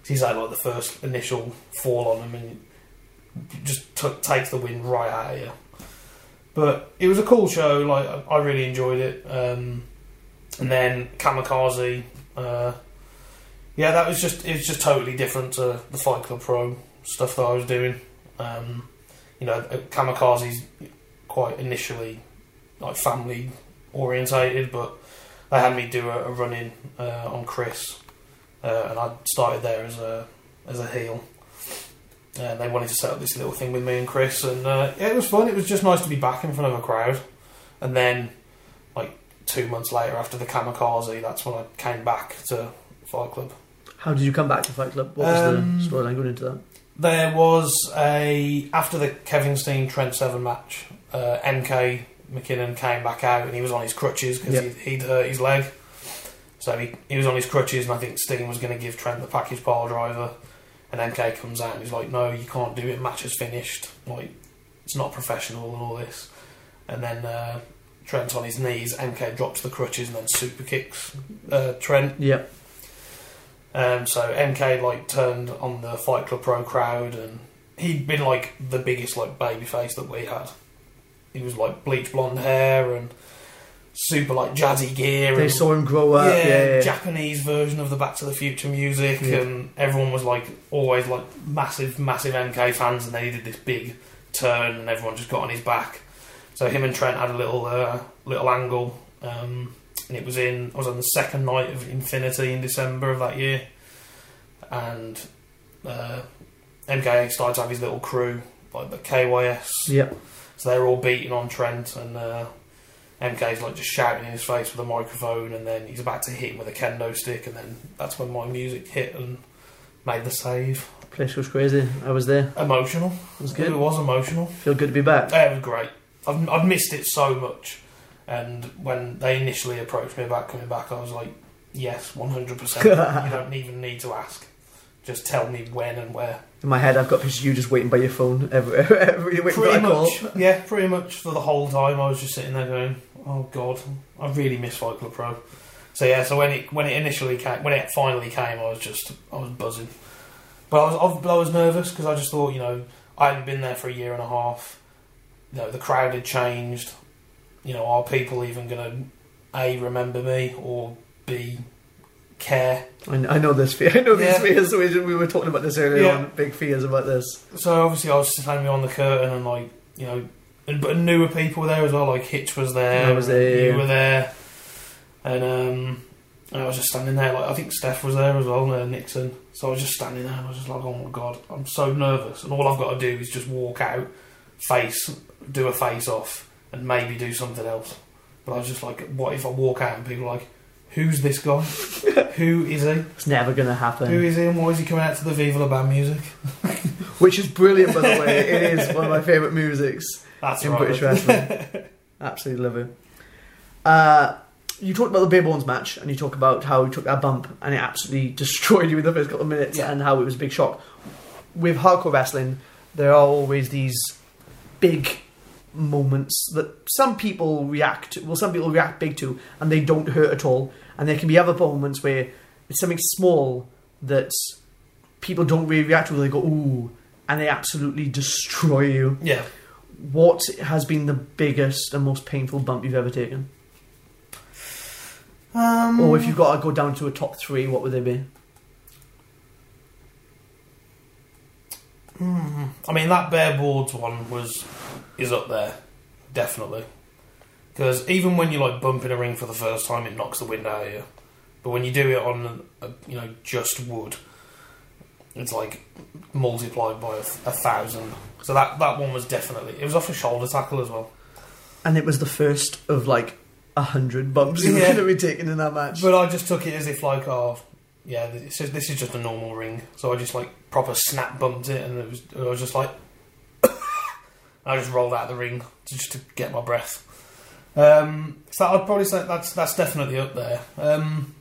So you say like the first initial fall on them, and just took takes the wind right out of you. But it was a cool show. Like I, I really enjoyed it. Um, and then Kamikaze, uh, yeah, that was just it was just totally different to the Fight Club Pro stuff that I was doing. Um, you know, uh, Kamikaze's quite initially like family orientated, but they had me do a, a run in uh, on Chris, uh, and I started there as a as a heel. And they wanted to set up this little thing with me and Chris, and uh, yeah, it was fun. It was just nice to be back in front of a crowd. And then, like two months later, after the Kamikaze, that's when I came back to Fight Club. How did you come back to Fight Club? What was Um, the storyline going into that? There was a after the Kevin Steen Trent Seven match. Uh, MK McKinnon came back out and he was on his crutches because Yep. he'd, he'd hurt his leg. So he, he was on his crutches, and I think Steen was going to give Trent the package pile driver. And MK comes out and he's like, "No, you can't do it. Match is finished. Like it's not professional and all this." And then uh, Trent's on his knees. MK drops the crutches and then super kicks uh, Trent. Yeah. Um, so MK like turned on the Fight Club Pro crowd, and he'd been like the biggest like baby face that we had. He was like bleach blonde hair and super like jazzy gear. They saw him grow up. yeah, Yeah. yeah. Japanese version of the Back to the Future music, Yeah. and everyone was like always like massive, massive MK fans, and then he did this big turn, and everyone just got on his back. So him and Trent had a little uh, little angle, um, and it was in. I was on the second night of Infinity in December of that year, and uh, MK started to have his little crew, like the KYS. Yeah. So they were all beating on Trent, and uh, MK's like just shouting in his face with a microphone, and then he's about to hit him with a kendo stick, and then that's when my music hit, and made the save. Place was crazy. I was there. Emotional. It was good. It was emotional. Feel good to be back. Yeah, it was great. I've, I've missed it so much. And when they initially approached me about coming back, I was like, yes, 100%. you don't even need to ask. Just tell me when and where. In my head, I've got pictures of you just waiting by your phone every, every waiting for Pretty that call. much, yeah, pretty much for the whole time I was just sitting there going, oh god, I really miss Fight Club Pro. So yeah, so when it when it initially came, when it finally came, I was just I was buzzing, but I was I was, nervous because I just thought you know I hadn't been there for a year and a half. You know the crowd had changed. You know, are people even to a remember me or b care? I, I know this fear. I know Yeah. these fears. We, we were talking about this earlier Yeah. on. Big fears about this. So obviously I was standing on the curtain and like you know, and, but newer people were there as well. Like Hitch was there, I was there, you were there, and um, and I was just standing there. Like I think Steph was there as well, uh, Nixon. So I was just standing there and I was just like, oh my god, I'm so nervous. And all I've got to do is just walk out, face, do a face off, and maybe do something else. But I was just like, what if I walk out and people are like, who's this guy? Who is he? It's never going to happen. Who is he? And why is he coming out to the Viva La Band music? Which is brilliant, by the way. It is one of my favourite musics That's in right. British wrestling. Absolutely love it. Uh, you talked about the Bare Boards match, and you talk about how you took that bump, and it absolutely destroyed you in the first couple of minutes, Yeah. and how it was a big shock. With hardcore wrestling, there are always these big moments that some people react to. Well, some people react big to, and they don't hurt at all. And there can be other moments where it's something small that people don't really react to. They go ooh, and they absolutely destroy you. Yeah. What has been the biggest and most painful bump you've ever taken? Um, Or if you've got to go down to a top three, what would they be? I mean, that bare boards one was is up there, definitely. Because even when you like bump in a ring for the first time, it knocks the wind out of you. But when you do it on, a, you know, just wood, it's like multiplied by a, a thousand. So that that one was definitely it was off a shoulder tackle as well. And it was the first of like a hundred bumps you were Yeah. going to be taking in that match. But I just took it as if like, oh, yeah, this is, this is just a normal ring. So I just like proper snap bumped it, and it was I was just like, I just rolled out of the ring just to get my breath. Um, so I'd probably say that's that's definitely up there. Um,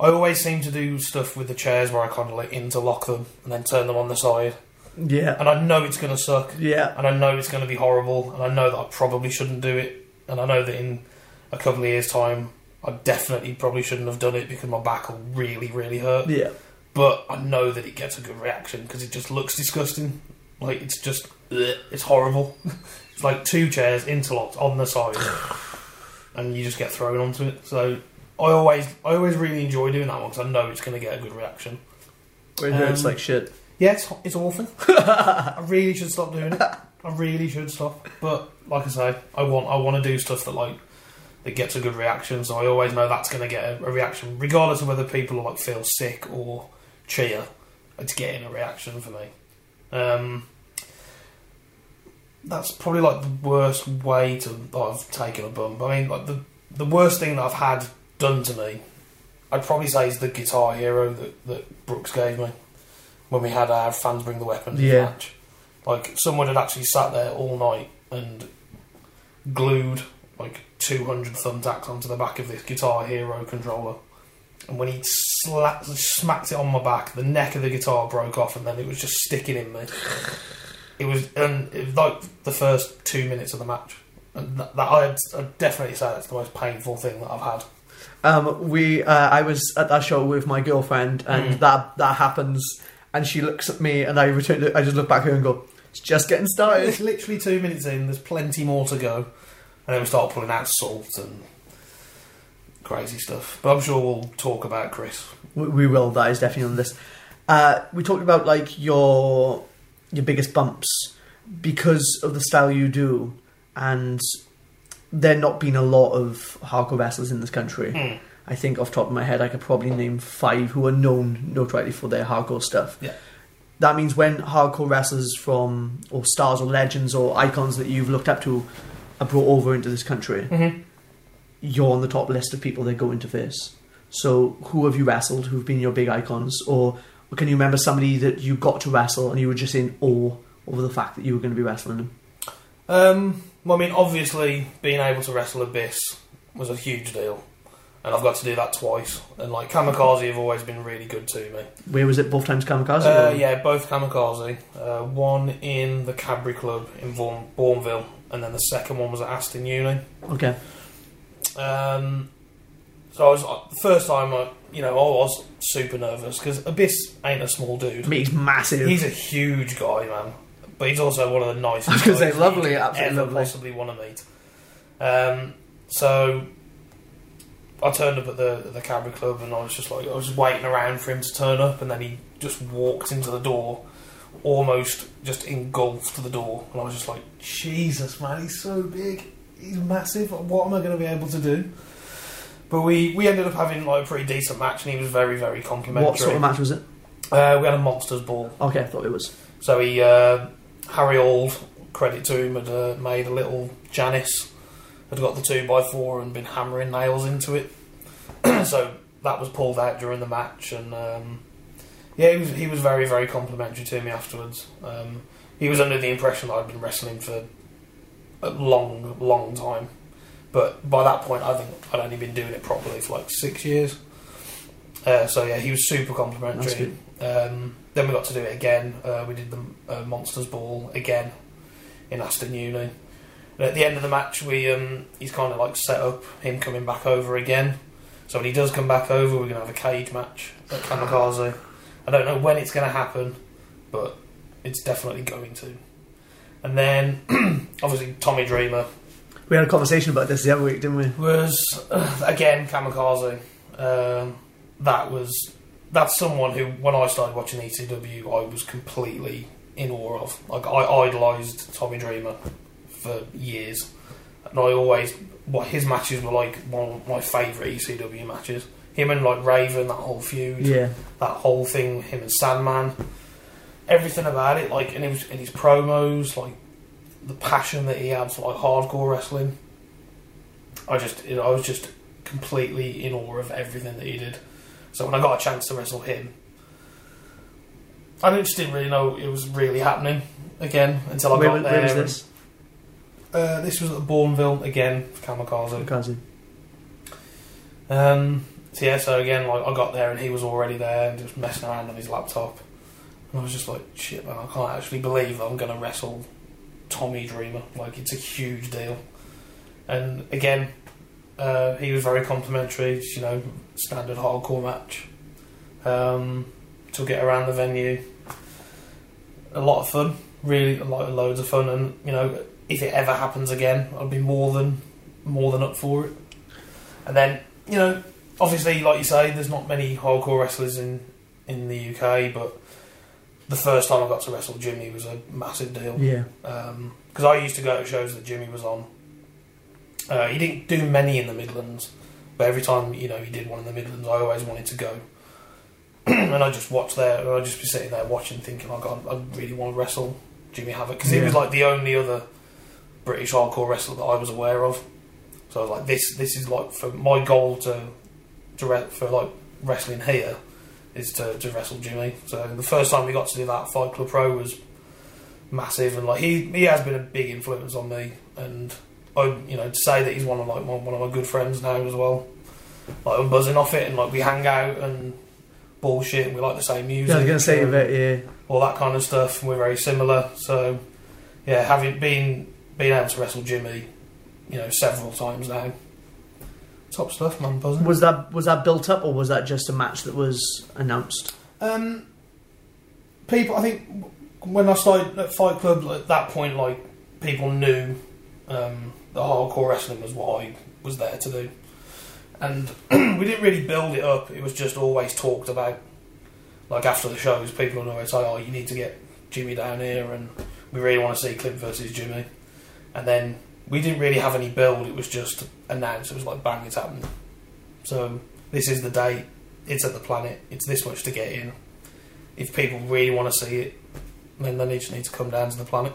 I always seem to do stuff with the chairs where I kind of like interlock them and then turn them on the side, yeah, and I know it's going to suck, yeah, and I know it's going to be horrible, and I know that I probably shouldn't do it, and I know that in a couple of years' time, I definitely probably shouldn't have done it because my back will really, really hurt. yeah. But I know that it gets a good reaction because it just looks disgusting. Like it's just, ugh, it's horrible. it's like two chairs interlocked on the side, and you just get thrown onto it. So I always, I always really enjoy doing that one because I know it's going to get a good reaction. Hurts Um, like shit. Yeah, it's, it's awful. I really should stop doing it. I really should stop. But like I say, I want I want to do stuff that like that gets a good reaction. So I always know that's going to get a, a reaction, regardless of whether people like feel sick or cheer. It's getting a reaction for me. Um, that's probably like the worst way to I've taken a bump. I mean, like the the worst thing that I've had done to me, I'd probably say is the Guitar Hero that, that Brooks gave me when we had our fans bring the weapons Yeah. match. Like someone had actually sat there all night and glued like 200 thumbtacks onto the back of this Guitar Hero controller. And when he slapped, smacked it on my back, the neck of the guitar broke off, and then it was just sticking in me. It was, and it was like the first two minutes of the match. And that, that I'd, I'd definitely say that's the most painful thing that I've had. Um, we, uh, I was at that show with my girlfriend, and Mm. that that happens, and she looks at me, and I return. I just look back at her and go, "It's just getting started." It's literally two minutes in. There's plenty more to go, and then we start pulling out salt and crazy stuff. But I'm sure we'll talk about Chris. We, we will. That is definitely on the list. Uh, we talked about like your your biggest bumps because of the style you do, and there not being a lot of hardcore wrestlers in this country. Mm. I think off the top of my head, I could probably name five who are known notoriety for their hardcore stuff. Yeah. That means when hardcore wrestlers from, or stars or legends or icons that you've looked up to are brought over into this country, Mm-hmm. you're on the top list of people they go into face. So, who have you wrestled? Who've been your big icons, or Can you remember somebody that you got to wrestle and you were just in awe over the fact that you were going to be wrestling them? Um, well, I mean, obviously, being able to wrestle Abyss was a huge deal, and I've got to do that twice. And like Kamikaze have always been really good to me. Where was it? Both times Kamikaze? Uh, yeah, both Kamikaze. Uh, one in the Cadbury Club in Bourne- Bournville, and then the second one was at Aston Uni. Okay. Um, so I was uh, the first time I, you know, I was super nervous because Abyss ain't a small dude. I mean, he's massive. He's a huge guy, man. But he's also one of the nicest. I was gonna guys say, that lovely, absolutely ever lovely. possibly want to meet. Um, so I turned up at the the Cadbury Club, and I was just like, I was just waiting around for him to turn up, and then he just walked into the door, almost just engulfed the door, and I was just like, Jesus, man, he's so big, he's massive. What am I going to be able to do? But we, we ended up having like a pretty decent match, and he was very very complimentary. what sort of match was it? Uh, we had a monsters ball. Okay, I thought it was. So he, uh, Harry Old, credit to him, had uh, made a little Janice, had got the 2x4 and been hammering nails into it. so that was pulled out during the match, and um, yeah, he was, he was very, very complimentary to me afterwards. Um, he was under the impression that I'd been wrestling for a long, long time. But by that point, I think I'd only been doing it properly for like six years. Uh, so yeah, he was super complimentary. Um, then we got to do it again. Uh, we did the uh, Monsters Ball again in Aston Uni. And at the end of the match, we um, he's kind of like set up him coming back over again. So when he does come back over, we're gonna have a cage match at Kamikaze. I don't know when it's gonna happen, but it's definitely going to. And then obviously Tommy Dreamer We had a conversation about this the other week, didn't we? was uh, again kamikaze. Um, that was that's someone who, when I started watching ECW, I was completely in awe of. Like I idolised Tommy Dreamer for years, and I always what his matches were like one of my favourite ECW matches. Him and like Raven, that whole feud, Yeah. that whole thing, him and Sandman, everything about it, like, and it was in his promos, like the passion that he had for like hardcore wrestling. I just, you know, I was just completely in awe of everything that he did. So when I got a chance to wrestle him, I just didn't really know it was really happening again until I Where, got there. where was this? Uh, this was at Bournville again for Kamikaze. Kamikaze. Um, so yeah, so again, like I got there and he was already there and just messing around on his laptop, and I was just like, shit, man, I can't actually believe that I'm going to wrestle Tommy Dreamer. Like it's a huge deal. And again, uh, he was very complimentary. You know, standard hardcore match. Um, took it around the venue. A lot of fun, really, a lot, loads of fun, and you know, if it ever happens again, I'd be more than more than up for it. And then you know, obviously, like you say, there's not many hardcore wrestlers in in the UK, but the first time I got to wrestle Jimmy was a massive deal Yeah. because I used to go to shows that Jimmy was on. Uh, he didn't do many in the Midlands, but every time you know he did one in the Midlands, I always wanted to go. and I just watched there, and I'd just be sitting there watching, thinking, "Oh God, I really want to wrestle Jimmy Havoc," because he was like the only other British hardcore wrestler that I was aware of. So I was like, "This, this is like for my goal to, to re- for like wrestling here is to, to wrestle Jimmy." So the first time we got to do that, Fight Club Pro was massive, and like he he has been a big influence on me, and I you know to say that he's one of like one, one of my good friends now as well. Like I'm buzzing off it, and like we hang out and bullshit, and we like the same music. Yeah, I was to say about yeah. all that kind of stuff. And we're very similar, so yeah, having been being able to wrestle Jimmy, you know, several times now. Top stuff, man. Buzzing. Was that was that built up or was that just a match that was announced? Um, people, I think when I started at Fight Club at that point, like people knew um, that hardcore wrestling was what I was there to do, and we didn't really build it up. It was just always talked about. Like after the shows, people would always say, "Oh, you need to get Jimmy down here," and we really want to see Clint versus Jimmy. And then we didn't really have any build. It was just announced. It was like, "Bang, it's happening." So this is the date. It's at the planet. It's this much to get in if people really want to see it, then they just need to come down to the planet.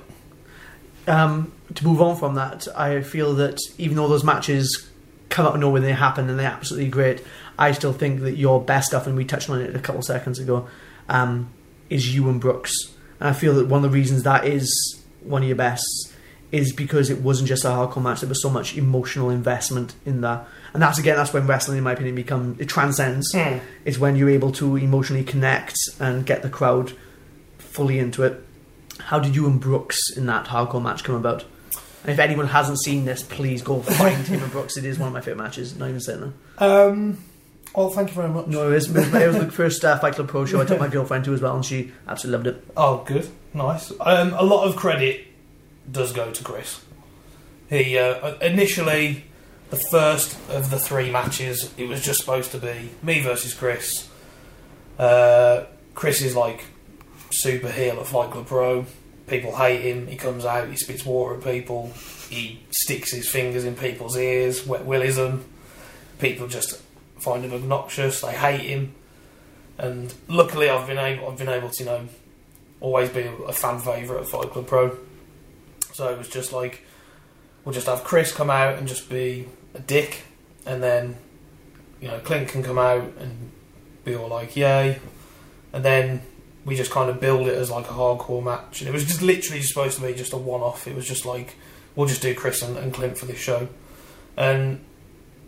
Um, to move on from that, I feel that even though those matches come out of nowhere, they happen and they're absolutely great. I still think that your best stuff, and we touched on it a couple of seconds ago, um, is you and Brooks. And I feel that one of the reasons that is one of your best is because it wasn't just a hardcore match. There was so much emotional investment in that, and that's again that's when wrestling, in my opinion, become it transcends. Hmm. It's when you're able to emotionally connect and get the crowd fully into it. How did you and Brooks in that hardcore match come about? And if anyone hasn't seen this, please go find him and Brooks. It is one of my favorite matches. Not even saying that. Um, well, thank you very much. No, it was, it was, it was the first uh, Fight Club Pro show. I took my girlfriend to as well, and she absolutely loved it. Oh, good, nice. Um, a lot of credit does go to Chris. He uh, initially, the first of the three matches, it was just supposed to be me versus Chris. Uh, Chris is like super heel at Fight Club Pro. People hate him. He comes out, he spits water at people, he sticks his fingers in people's ears, wet willies them. People just find him obnoxious. They hate him. And luckily, I've been able, I've been able to, you know, always be a fan favourite at Fight Club Pro. So it was just like, we'll just have Chris come out and just be a dick, and then, you know, Clint can come out and be all like, yay, and then we just kind of build it as like a hardcore match. And it was just literally supposed to be just a one off. It was just like, we'll just do Chris and, and Clint for this show. And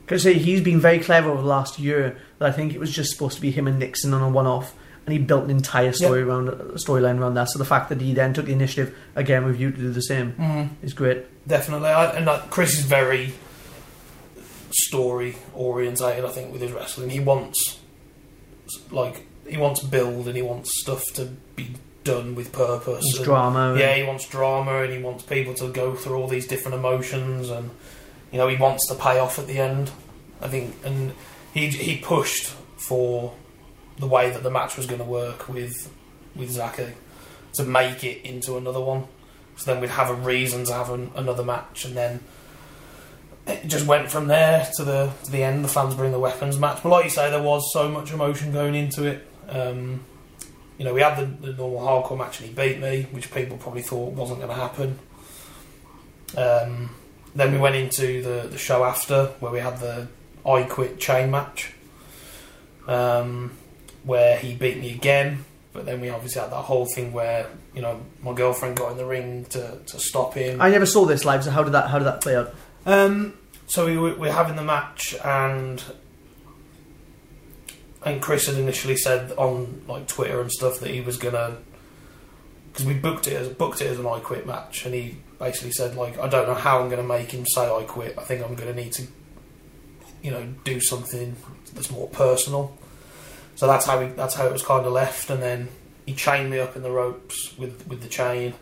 Because he's been very clever over the last year. That I think it was just supposed to be him and Nixon on a one-off, and he built an entire story around storyline around that. So the fact that he then took the initiative again with you to do the same mm-hmm. is great. Definitely, I, and like, Chris is very story orientated. I think with his wrestling, he wants like he wants build and he wants stuff to be done with purpose. And- drama. Yeah, he wants drama and he wants people to go through all these different emotions and you know he wants the payoff at the end. I think, and he he pushed for the way that the match was going to work with with Zaki to make it into another one. So then we'd have a reason to have an, another match, and then it just went from there to the to the end. The fans bring the weapons match, but like you say, there was so much emotion going into it. Um, you know, we had the, the normal hardcore match and he beat me, which people probably thought wasn't going to happen. Um, then we went into the, the show after where we had the I Quit chain match, um, where he beat me again. But then we obviously had that whole thing where you know my girlfriend got in the ring to, to stop him. I never saw this live. So how did that how did that play out? Um, so we were, we were having the match, and and Chris had initially said on like Twitter and stuff that he was gonna because we booked it as booked it as an I quit match, and he basically said like I don't know how I'm gonna make him say I quit. I think I'm gonna need to you know do something that's more personal. So that's how we, that's how it was kind of left, and then he chained me up in the ropes with with the chain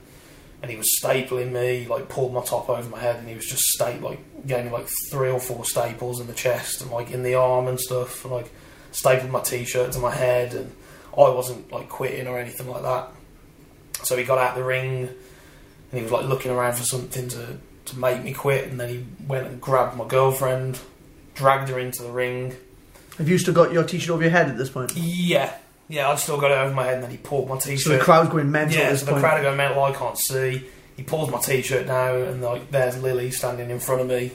and he was stapling me, like pulled my top over my head, and he was just sta like gave me like three or four staples in the chest and like in the arm and stuff, and like stapled my t-shirt to my head, and I wasn't like quitting or anything like that. So he got out the ring, and he was like looking around for something to to make me quit, and then he went and grabbed my girlfriend, dragged her into the ring. Have you still got your t-shirt over your head at this point? Yeah, yeah, I've still got it over my head, and then he pulled my t-shirt. So the crowd's going mental Yeah, at this so the point. crowd are going mental. I can't see. He pulls my t-shirt down, and like there's Lily standing in front of me.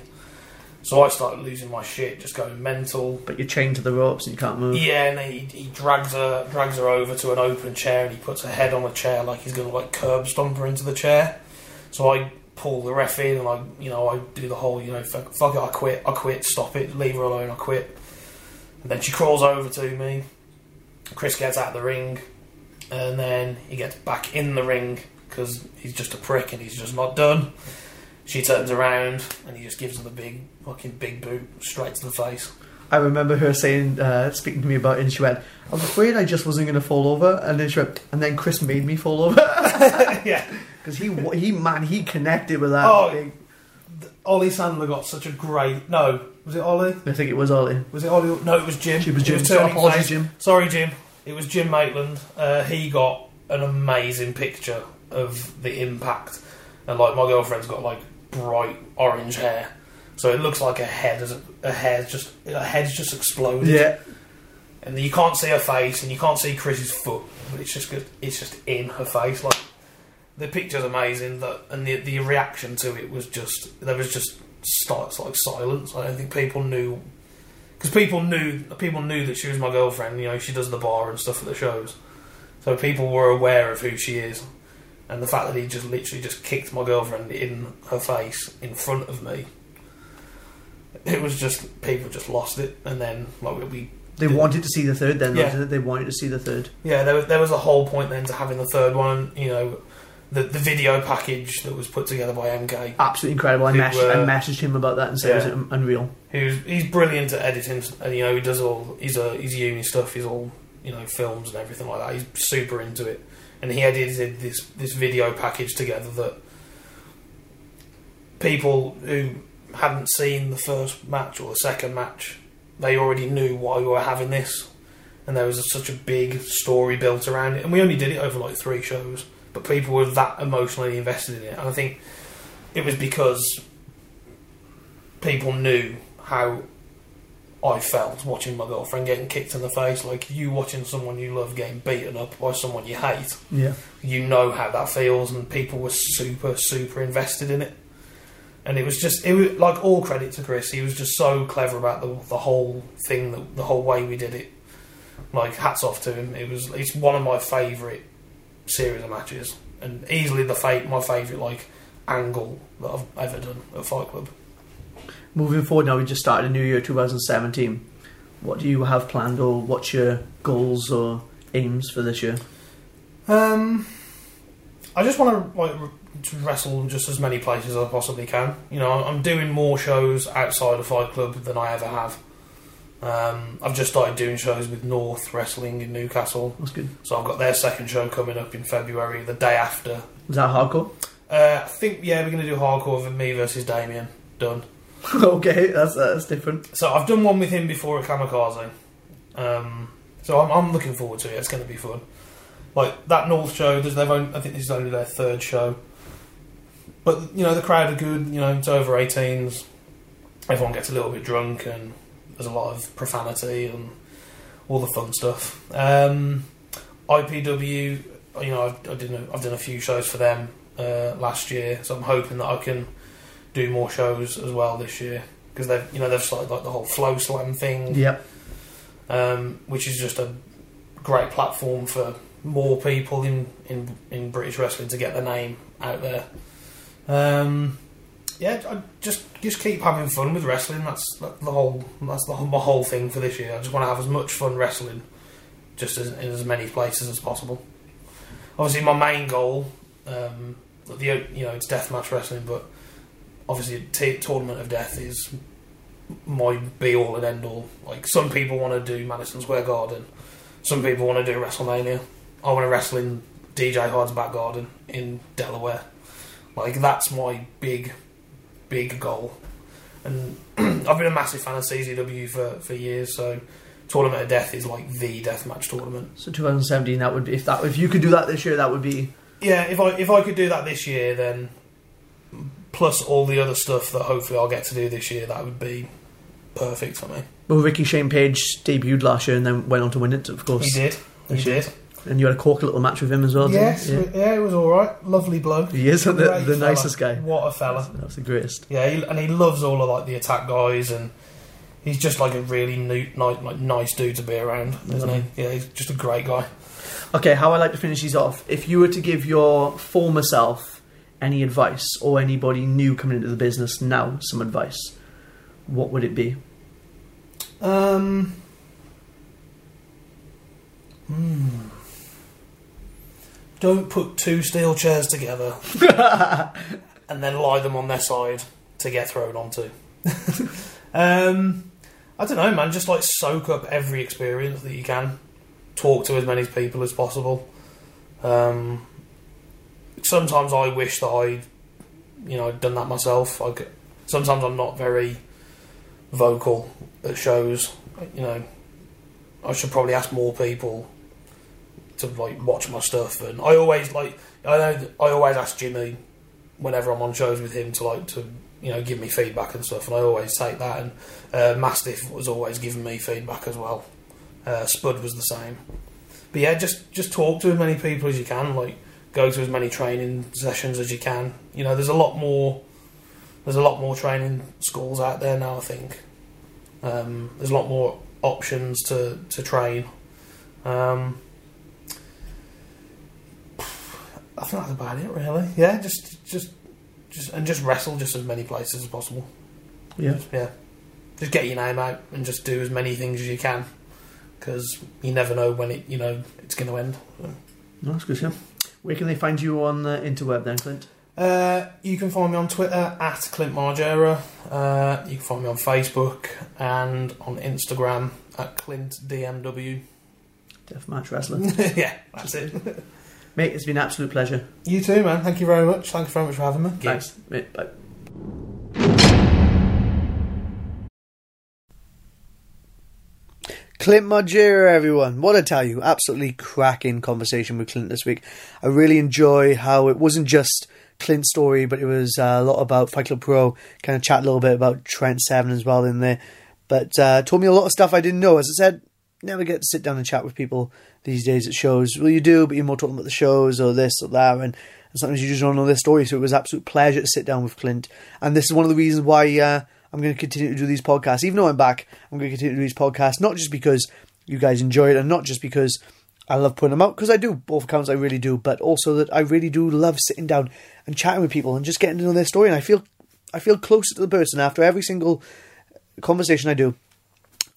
So I start losing my shit, just going mental. but you're chained to the ropes and you can't move. Yeah, and he, he drags her drags her over to an open chair, and he puts her head on the chair like he's going to like curb stomp her into the chair. So I pull the ref in, and I you know I do the whole you know fuck, fuck it, I quit, I quit, stop it, leave her alone, I quit. And then she crawls over to me. Chris gets out of the ring, and then he gets back in the ring because he's just a prick and he's just not done. She turns around and he just gives her the big fucking big boot straight to the face. I remember her saying, uh, speaking to me about it, and she went, "I was afraid I just wasn't going to fall over," and then she went, and then Chris made me fall over yeah. because he he man he connected with that. Oh. big- Ollie Sandler got such a great. No, was it Ollie? I think it was Ollie. Was it Ollie? No, it was Jim. It was Jim. turning Apologies, face. Jim. Sorry, Jim. It was Jim Maitland. Uh, he got an amazing picture of the impact, and like my girlfriend's got like bright orange hair, so it looks like a head is a hair's just her head's just exploded. Yeah, and you can't see her face, and you can't see Chris's foot, but it's just. It's just in her face. Like the picture's amazing, that and the the reaction to it was just there was just starts like silence. I don't think people knew because people knew people knew that she was my girlfriend. You know, she does the bar and stuff at the shows, So people were aware of who she is, and the fact that he just literally just kicked my girlfriend in her face in front of me. It was just people just lost it, and then like we They wanted to see the third then, Yeah. they wanted to see the third. Yeah, there was, there was a whole point then to having the third one. You know, the the video package that was put together by MK. Absolutely incredible. I, mes- were- I messaged him about that and said it was unreal. Who's he's brilliant at editing, and you know he does all he's a he's uni stuff. He's all you know films and everything like that. He's super into it, and he edited this this video package together that people who hadn't seen the first match or the second match, they already knew why we were having this, and there was such a big story built around it. And we only did it over like three shows, but people were that emotionally invested in it, and I think it was because people knew how I felt watching my girlfriend getting kicked in the face, like you watching someone you love getting beaten up by someone you hate. Yeah. You know how that feels, and people were super, super invested in it. And it was just, it was like all credit to Chris. He was just so clever about the the whole thing, the, the whole way we did it. Like hats off to him. It was, it's one of my favourite series of matches, and easily the fa- my favourite like angle that I've ever done at Fight Club. Moving forward now, we just started a new year, 2017. What do you have planned, or what's your goals or aims for this year? Um, I just want to like to wrestle in just as many places as I possibly can. You know, I'm doing more shows outside of Fight Club than I ever have. Um, I've just started doing shows with North Wrestling in Newcastle, That's good. so I've got their second show coming up in February, the day after. Is that hardcore? Uh, I think yeah, we're going to do hardcore with me versus Damien. Done. okay, that's that's different. So I've done one with him before at Kamikaze. Um, so I'm, I'm looking forward to it. It's going to be fun. Like that North show, there's they've only, I think this is only their third show. But you know the crowd are good. You know it's over 18s. Everyone gets a little bit drunk and there's a lot of profanity and all the fun stuff. Um, IPW, you know I've, I did a, I've done a few shows for them uh, last year, so I'm hoping that I can do more shows as well this year because they've you know they've started like the whole flow slam thing, Yep. um, which is just a great platform for more people in, in in British wrestling to get their name out there. Um, yeah, I just just keep having fun with wrestling. That's the whole that's the whole, my whole thing for this year. I just want to have as much fun wrestling, just as, in as many places as possible. Obviously, my main goal, um, the you know, it's deathmatch wrestling, but obviously, t- tournament of death is my be all and end all. Like some people want to do Madison Square Garden, some people want to do WrestleMania. I want to wrestle in DJ Hyde's back garden in Delaware. Like that's my big, big goal. And I've been a massive fan of CZW for, for years, so Tournament of Death is like the deathmatch tournament. So 2017, that would be if that if you could do that this year, that would be Yeah, if I if I could do that this year, then plus all the other stuff that hopefully I'll get to do this year, that would be perfect for me. well. Ricky Shane Page debuted last year and then went on to win it, of course. He did. He did. And you had a cork little match with him as well. didn't Yes, you? yeah. it was all right. Lovely bloke. He is the, the fella. nicest guy. What a fella. That's the greatest. Yeah, he, and he loves all of like the attack guys, and he's just like a really new, nice, like nice dude to be around, isn't he? Yeah, he's just a great guy. Okay, how I like to finish these off. If you were to give your former self any advice, or anybody new coming into the business now some advice, what would it be? Um. hmm. Don't put two steel chairs together and then lie them on their side to get thrown onto. um, I don't know, man. Just like soak up every experience that you can. Talk to as many people as possible. Um, sometimes I wish that I, you know, I'd done that myself. I could, sometimes I'm not very vocal at shows. You know, I should probably ask more people to like watch my stuff. And I always like I know I always ask Jimmy whenever I'm on shows with him to like to you know give me feedback and stuff. And I always take that. And uh, Mastiff was always giving me feedback as well. Uh, Spud was the same. But yeah, just just talk to as many people as you can. Like go to as many training sessions as you can. You know, there's a lot more. There's a lot more training schools out there now. I think um, there's a lot more options to to train. Um, I think that's about it, really. Yeah, just, just, just, and just wrestle just as many places as possible. Yeah. Yeah, just get your name out and just do as many things as you can, because you never know when it, you know, it's going to end. No, that's good, yeah. Where can they find you on the interweb then, Clint? Uh, you can find me on Twitter at Clint Margera. Uh, you can find me on Facebook and on Instagram at Clint DMW. Deathmatch Wrestling. yeah, that's it. Mate, it's been an absolute pleasure. You too, man. Thank you very much. Thank you very much for having me. Thanks. Mate, bye. Clint Margera, everyone. What I tell you, absolutely cracking conversation with Clint this week. I really enjoy how it wasn't just Clint's story, but it was uh, a lot about Fight Club Pro. Kind of chat a little bit about Trent Seven as well in there. But uh, told me a lot of stuff I didn't know. As I said, never get to sit down and chat with people these days at shows. Well, you do, but you're more talking about the shows or this or that, and, and sometimes you just don't know their story. So it was absolute pleasure to sit down with Clint. And this is one of the reasons why uh, I'm going to continue to do these podcasts. Even though I'm back, I'm going to continue to do these podcasts, not just because you guys enjoy it and not just because I love putting them out, because I do, both accounts I really do, but also that I really do love sitting down and chatting with people and just getting to know their story. And I feel I feel closer to the person after every single conversation I do.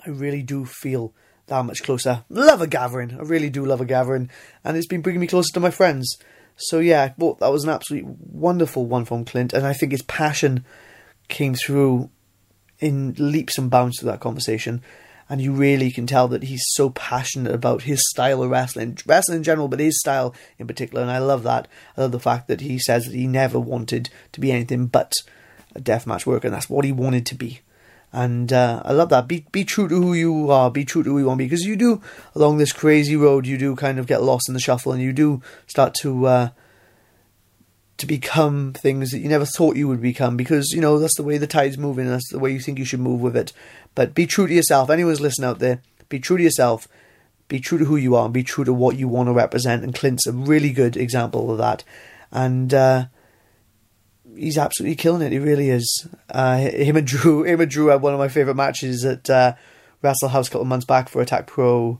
I really do feel that much closer. Love a gathering. I really do love a gathering. And it's been bringing me closer to my friends. So yeah, well, that was an absolutely wonderful one from Clint. And I think his passion came through in leaps and bounds through that conversation. And you really can tell that he's so passionate about his style of wrestling, wrestling in general, but his style in particular. And I love that. I love the fact that he says that he never wanted to be anything but a deathmatch worker, and that's what he wanted to be. And uh, I love that. Be be true to who you are. Be true to who you want to be. Because you do along this crazy road, you do kind of get lost in the shuffle, and you do start to uh, to become things that you never thought you would become. Because you know that's the way the tide's moving. And that's the way you think you should move with it. But be true to yourself. Anyone's listening out there, be true to yourself. Be true to who you are. And be true to what you want to represent. And Clint's a really good example of that. And uh, he's absolutely killing it. He really is. Uh, him and Drew, him and Drew had one of my favorite matches at uh, Wrestle House a couple of months back for Attack Pro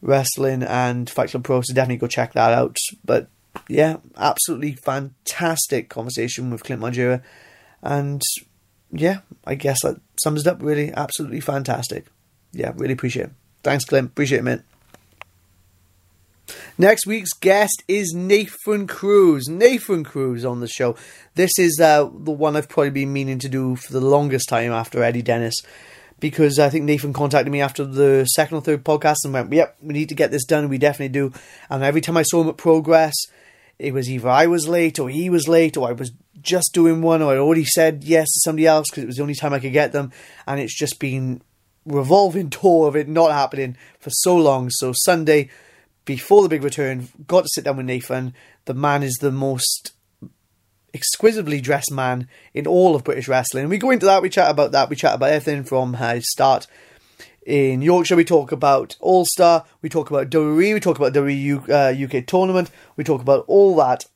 Wrestling and Fight Club Pro. So definitely go check that out. But yeah, absolutely fantastic conversation with Clint Margera, and yeah, I guess that sums it up. Really, absolutely fantastic. Yeah, really appreciate it. Thanks, Clint. Appreciate it, man. Next week's guest is Nathan Cruz. Nathan Cruz on the show. This is uh, the one I've probably been meaning to do for the longest time after Eddie Dennis. Because I think Nathan contacted me after the second or third podcast and went, Yep, we need to get this done. We definitely do. And every time I saw him at Progress, it was either I was late or he was late or I was just doing one or I already said yes to somebody else because it was the only time I could get them. And it's just been revolving door of it not happening for so long. So Sunday, before the big return, got to sit down with Nathan. The man is the most exquisitely dressed man in all of British wrestling. And we go into that, we chat about that, we chat about everything from his start in Yorkshire, we talk about All Star, we talk about WWE, we talk about uh, UK tournament, we talk about all that.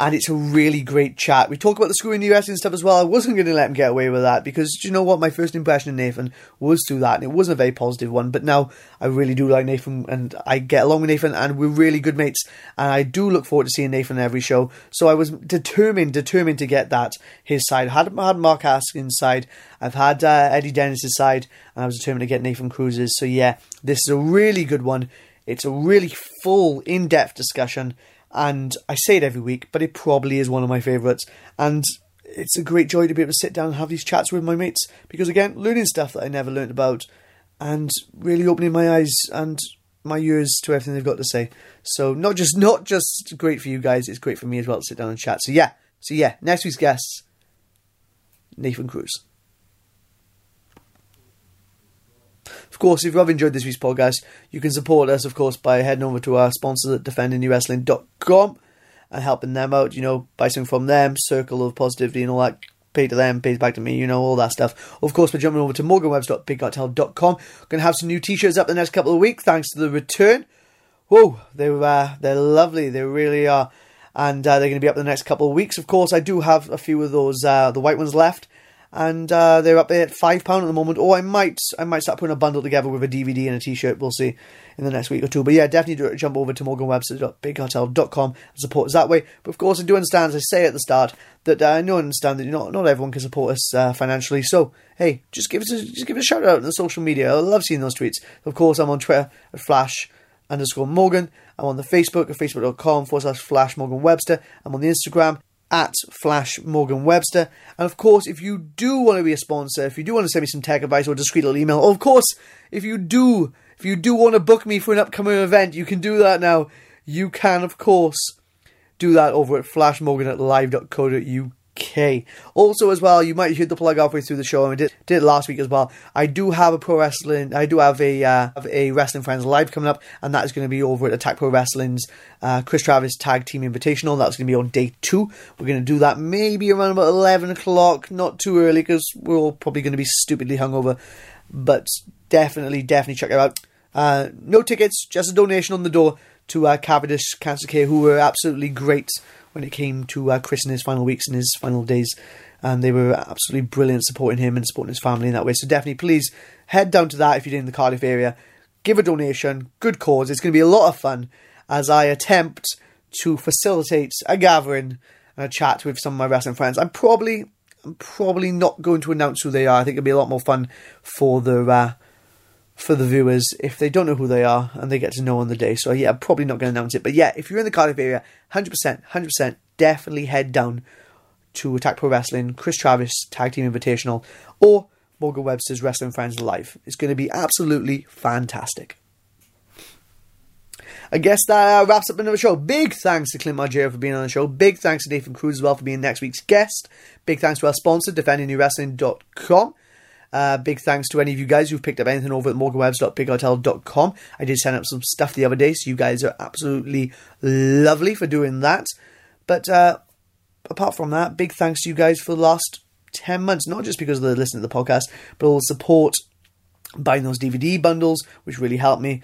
And it's a really great chat. We talk about the school in the US and stuff as well. I wasn't going to let him get away with that because, you know what? My first impression of Nathan was through that, and it wasn't a very positive one. But now I really do like Nathan, and I get along with Nathan, and we're really good mates. And I do look forward to seeing Nathan in every show. So I was determined, determined to get that his side. I had, had Mark Haskins' side, I've had uh, Eddie Dennis's side, and I was determined to get Nathan Cruz's. So yeah, this is a really good one. It's a really full, in depth discussion and I say it every week, but it probably is one of my favourites. And it's a great joy to be able to sit down and have these chats with my mates because, again, learning stuff that I never learned about and really opening my eyes and my ears to everything they've got to say. So not just not just great for you guys, it's great for me as well to sit down and chat. So yeah, so yeah, next week's guests, Nathan Cruz. Of course, if you have enjoyed this week's podcast, you can support us, of course, by heading over to our sponsors at defendingwrestling.com and helping them out, you know, buy something from them, circle of positivity and all that. Pay to them, pays back to me, you know, all that stuff. Of course, we're jumping over to morganwebs.bigcartel.com. Going to have some new t-shirts up the next couple of weeks, thanks to the return. Whoa, they're, uh, they're lovely, they really are. And uh, they're going to be up the next couple of weeks. Of course, I do have a few of those, uh, the white ones left and uh, they're up there at five pound at the moment. Or I might I might start putting a bundle together with a DVD and a T-shirt. We'll see in the next week or two. But yeah, definitely do jump over to morganwebster.bigcartel.com and support us that way. But of course, I do understand, as I say at the start, that uh, I know and understand that not not everyone can support us uh, financially. So hey, just give us a, just give us a shout out on the social media. I love seeing those tweets. Of course, I'm on Twitter at Flash underscore Morgan. I'm on the Facebook at facebook.com forward slash Flash Morgan Webster. I'm on the Instagram at Flash Morgan Webster. And of course, if you do want to be a sponsor, if you do want to send me some tech advice or discreet little email, of course, if you do, if you do want to book me for an upcoming event, you can do that now. You can, of course, do that over at flashmorgan at live.co.uk. Also, as well, you might hear the plug halfway through the show, and I did, did it last week as well. I do have a pro wrestling, I do have a uh, have a Wrestling Friends live coming up, and that is going to be over at Attack Pro Wrestling's uh, Chris Travis Tag Team Invitational. That's going to be on day two. We're going to do that maybe around about 11 o'clock, not too early because we're all probably going to be stupidly hungover, but definitely, definitely check it out. Uh, no tickets, just a donation on the door to uh, Cavendish Cancer Care, who were absolutely great when it came to uh, Chris in his final weeks and his final days. And they were absolutely brilliant supporting him and supporting his family in that way. So definitely, please head down to that if you're in the Cardiff area. Give a donation, good cause. It's going to be a lot of fun as I attempt to facilitate a gathering and a chat with some of my wrestling friends. I'm probably, I'm probably not going to announce who they are. I think it'll be a lot more fun for the uh, for the viewers if they don't know who they are and they get to know on the day. So yeah, I'm probably not going to announce it. But yeah, if you're in the Cardiff area, 100%, 100%, definitely head down to Attack Pro Wrestling, Chris Travis Tag Team Invitational, or Morgan Webster's Wrestling Friends Live. It's going to be absolutely fantastic. I guess that uh, wraps up another show. Big thanks to Clint Margera for being on the show. Big thanks to Nathan Cruz as well for being next week's guest. Big thanks to our sponsor, DefendingNewWrestling.com. Uh, big thanks to any of you guys who've picked up anything over at morganwebs.bigcartel.com. I did send up some stuff the other day, so you guys are absolutely lovely for doing that. But uh, apart from that, big thanks to you guys for the last 10 months, not just because of the listening to the podcast, but all the support, buying those DVD bundles, which really helped me,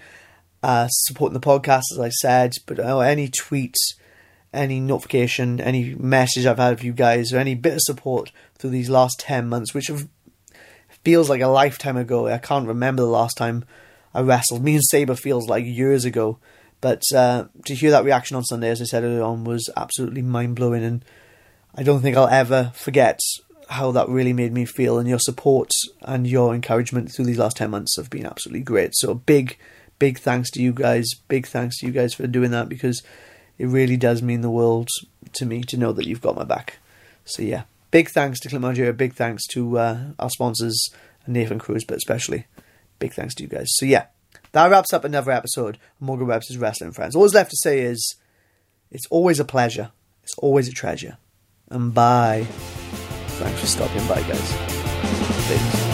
uh, supporting the podcast, as I said, but uh, any tweets, any notification, any message I've had of you guys, or any bit of support through these last 10 months, which have feels like a lifetime ago. I can't remember the last time I wrestled. Me and Sabre feels like years ago. But uh, to hear that reaction on Sunday, as I said earlier on, was absolutely mind blowing, and I don't think I'll ever forget how that really made me feel. And your support and your encouragement through these last ten months have been absolutely great. So big, big thanks to you guys. Big thanks to you guys for doing that because it really does mean the world to me to know that you've got my back. So yeah, big thanks to Clint Margera, big thanks to uh, our sponsors, Nathan Cruz, but especially big thanks to you guys. So yeah, that wraps up another episode of Morgan Webster's Wrestling Friends. All that's left to say is, it's always a pleasure, it's always a treasure, and bye. Thanks for stopping by, guys. Thanks.